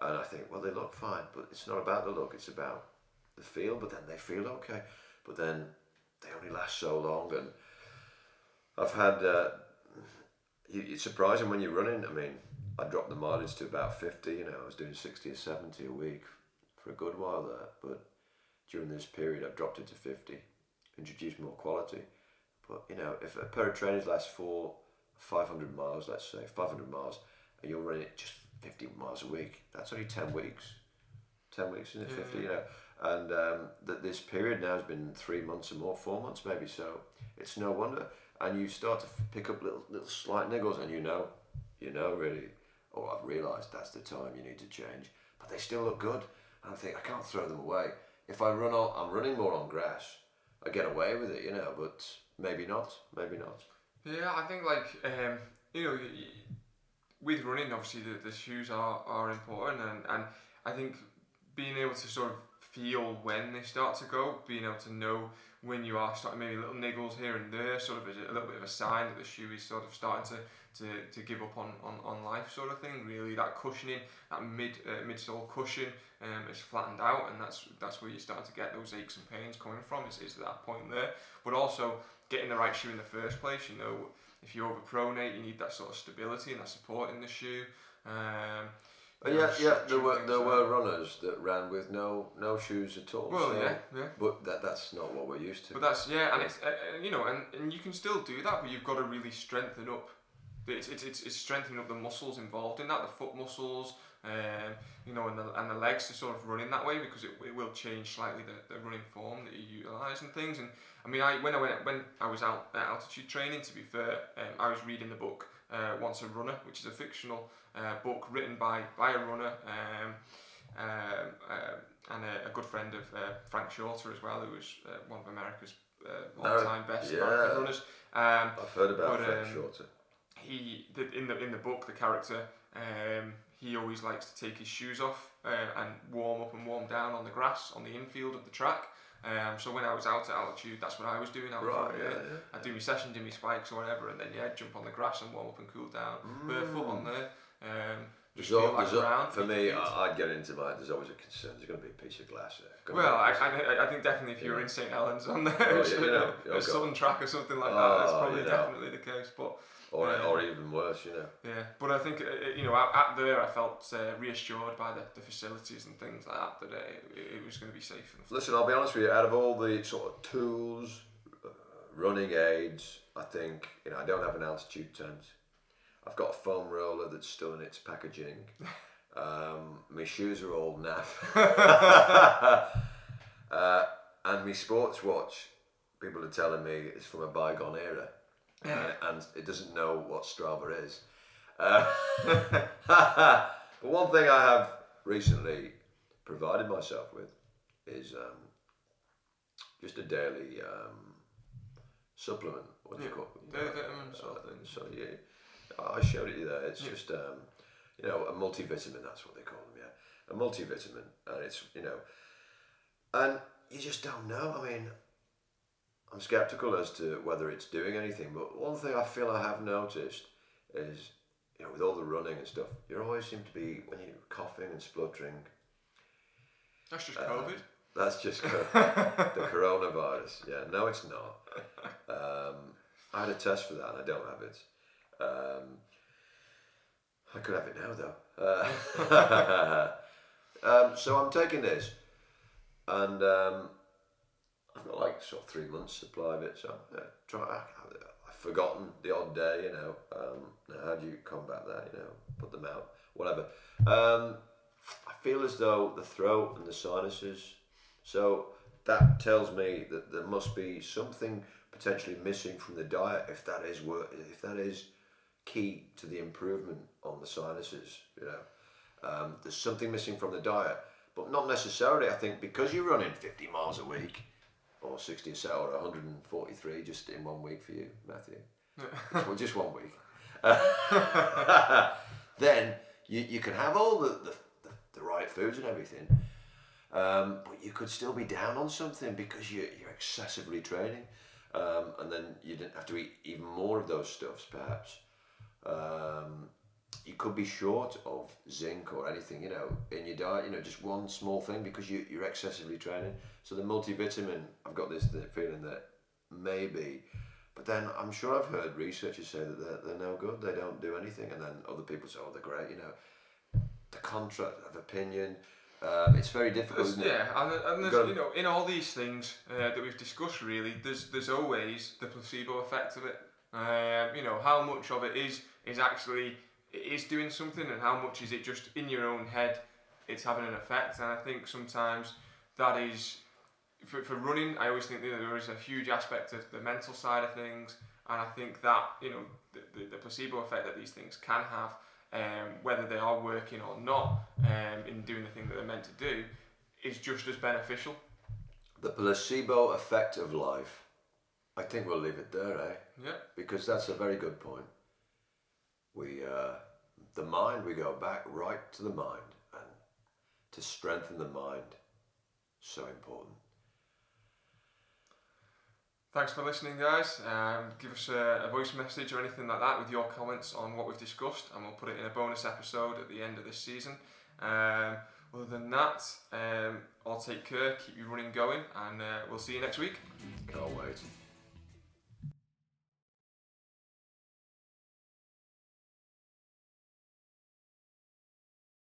Speaker 1: And I think, well, they look fine, but it's not about the look. It's about the feel. But then they feel okay. But then they only last so long. And I've had. Uh, you- it's surprising when you're running. I mean, I dropped the mileage to about 50. You know, I was doing 60 or 70 a week for a good while there. But during this period, I've dropped it to 50, introduced more quality. But, you know, if a pair of trainers lasts for 500 miles, let's say, 500 miles, and you're running it just 50 miles a week, that's only 10 weeks. 10 weeks, isn't it? 50, you know. And um, that this period now has been three months or more, four months maybe, so it's no wonder. And you start to f- pick up little, little slight niggles, and you know, you know, really, oh, I've realised that's the time you need to change. But they still look good. And I think I can't throw them away. If I run on, I'm running more on grass, I get away with it, you know, but maybe not, maybe not.
Speaker 2: Yeah, I think like um, you know, with running, obviously the, the shoes are, are important, and, and I think being able to sort of feel when they start to go, being able to know when you are starting maybe little niggles here and there, sort of is a little bit of a sign that the shoe is sort of starting to, to, to give up on, on, on life, sort of thing. Really, that cushioning, that mid uh, midsole cushion, um, is flattened out, and that's that's where you start to get those aches and pains coming from. Is, is that point there? But also getting the right shoe in the first place. You know, if you overpronate, you need that sort of stability and that support in the shoe. Um,
Speaker 1: Uh, yeah, yeah. There were there were runners that ran with no no shoes at all.
Speaker 2: Well,
Speaker 1: so-
Speaker 2: yeah, yeah.
Speaker 1: But that that's not what we're used to.
Speaker 2: But that's yeah, and it's uh, uh, you know, and, and you can still do that, but you've got to really strengthen up. It's, it's, it's, it's strengthening up the muscles involved in that, the foot muscles, um, you know, and the, and the legs to sort of run in that way because it, it will change slightly the, the running form that you utilise and things. And I mean, I when I went when I was out at altitude training, to be fair, um, I was reading the book uh, Once a Runner, which is a fictional uh, book written by by a runner. Um, um, um, and a, a good friend of uh, Frank Shorter as well, who was uh, one of America's uh, all-time best
Speaker 1: yeah.
Speaker 2: marathon runners. Um,
Speaker 1: I've heard about
Speaker 2: but,
Speaker 1: Frank
Speaker 2: um,
Speaker 1: Shorter.
Speaker 2: He the, in the in the book, the character, um, he always likes to take his shoes off uh, and warm up and warm down on the grass on the infield of the track. Um, so when I was out at altitude, that's what I was doing. I was
Speaker 1: Right,
Speaker 2: like,
Speaker 1: yeah, yeah.
Speaker 2: I'd do my session, do my spikes or whatever, and then yeah, jump on the grass and warm up and cool down. Barefoot on there. Um, just like ground
Speaker 1: for me. I, I'd get into my. There's always a concern. There's going to be a piece of glass there.
Speaker 2: Well,
Speaker 1: a
Speaker 2: I, I, I think definitely if you were in St Helens on there,
Speaker 1: Oh, yeah, you know,
Speaker 2: a
Speaker 1: okay.
Speaker 2: southern track or something like that, that's
Speaker 1: Oh,
Speaker 2: probably
Speaker 1: you know.
Speaker 2: definitely the case. But
Speaker 1: or, or even worse, you know.
Speaker 2: yeah, but I think uh, uh, you know at, there, I felt uh, reassured by the, the facilities and things like that that uh, it, it was going to be safe. And
Speaker 1: Listen, I'll be honest with you. Out of all the sort of tools, uh, running aids, I think you know I don't have an altitude tent. I've got a foam roller that's still in its packaging. Um, my shoes are all naff. uh, and my sports watch, people are telling me is from a bygone era, and, and it doesn't know what Strava is. Uh, but one thing I have recently provided myself with is um, just a daily um, supplement. What do you call it?
Speaker 2: D vitamins or
Speaker 1: Uh,
Speaker 2: things.
Speaker 1: So yeah, I showed it you there. It's
Speaker 2: Yeah.
Speaker 1: just um, you know a multivitamin. That's what they call them. Yeah, a multivitamin, and it's you know, and you just don't know. I mean, I'm skeptical as to whether it's doing anything. But one thing I feel I have noticed is you know with all the running and stuff, you always seem to be when you're coughing and spluttering.
Speaker 2: That's just
Speaker 1: Uh,
Speaker 2: COVID.
Speaker 1: That's just co- the coronavirus. Yeah, no, it's not. Um, I had a test for that and I don't have it. Um, I could have it now though. Uh, um, so I'm taking this and um, I've got like sort of three months supply of it. So yeah, try. I, I've forgotten the odd day, you know. Um, how do you combat that? You know, put them out, whatever. Um, I feel as though the throat and the sinuses. So that tells me that there must be something potentially missing from the diet if that is work, if that is key to the improvement on the sinuses. You know, um, there's something missing from the diet, but not necessarily. I think because you're running 50 miles a week, or 60 or 143 just in one week for you, Matthew. well, just one week. then you, you can have all the, the, the, the right foods and everything, um, but you could still be down on something because you, you're excessively training. Um, and then you didn't have to eat even more of those stuffs, perhaps. Um, you could be short of zinc or anything, you know, in your diet, you know, just one small thing because you, you're excessively training. So the multivitamin, I've got this feeling that maybe, but then I'm sure I've heard researchers say that they're, they're no good, they don't do anything, and then other people say, oh, they're great, you know. The contrast of opinion, um, it's very difficult, isn't it?
Speaker 2: yeah, and, and there's,
Speaker 1: gotta-
Speaker 2: you know, in all these things uh, that we've discussed, really, there's there's always the placebo effect of it. Um, you know, how much of it is is actually it is doing something, and how much is it just in your own head? It's having an effect, and I think sometimes that is for, for running. I always think that there is a huge aspect of the mental side of things, and I think that you know the, the, the placebo effect that these things can have um, whether they are working or not um, in doing the thing that they're meant to do, is just as beneficial.
Speaker 1: The placebo effect of life. I think we'll leave it there, eh?
Speaker 2: Yeah.
Speaker 1: Because that's a very good point. We, uh, the mind, we go back right to the mind, and to strengthen the mind, so important.
Speaker 2: Thanks for listening, guys. Um, give us a, a voice message or anything like that with your comments on what we've discussed, and we'll put it in a bonus episode at the end of this season. Um, other than that, um, I'll take care, keep you running going, and uh, we'll see you next week.
Speaker 1: Can't wait.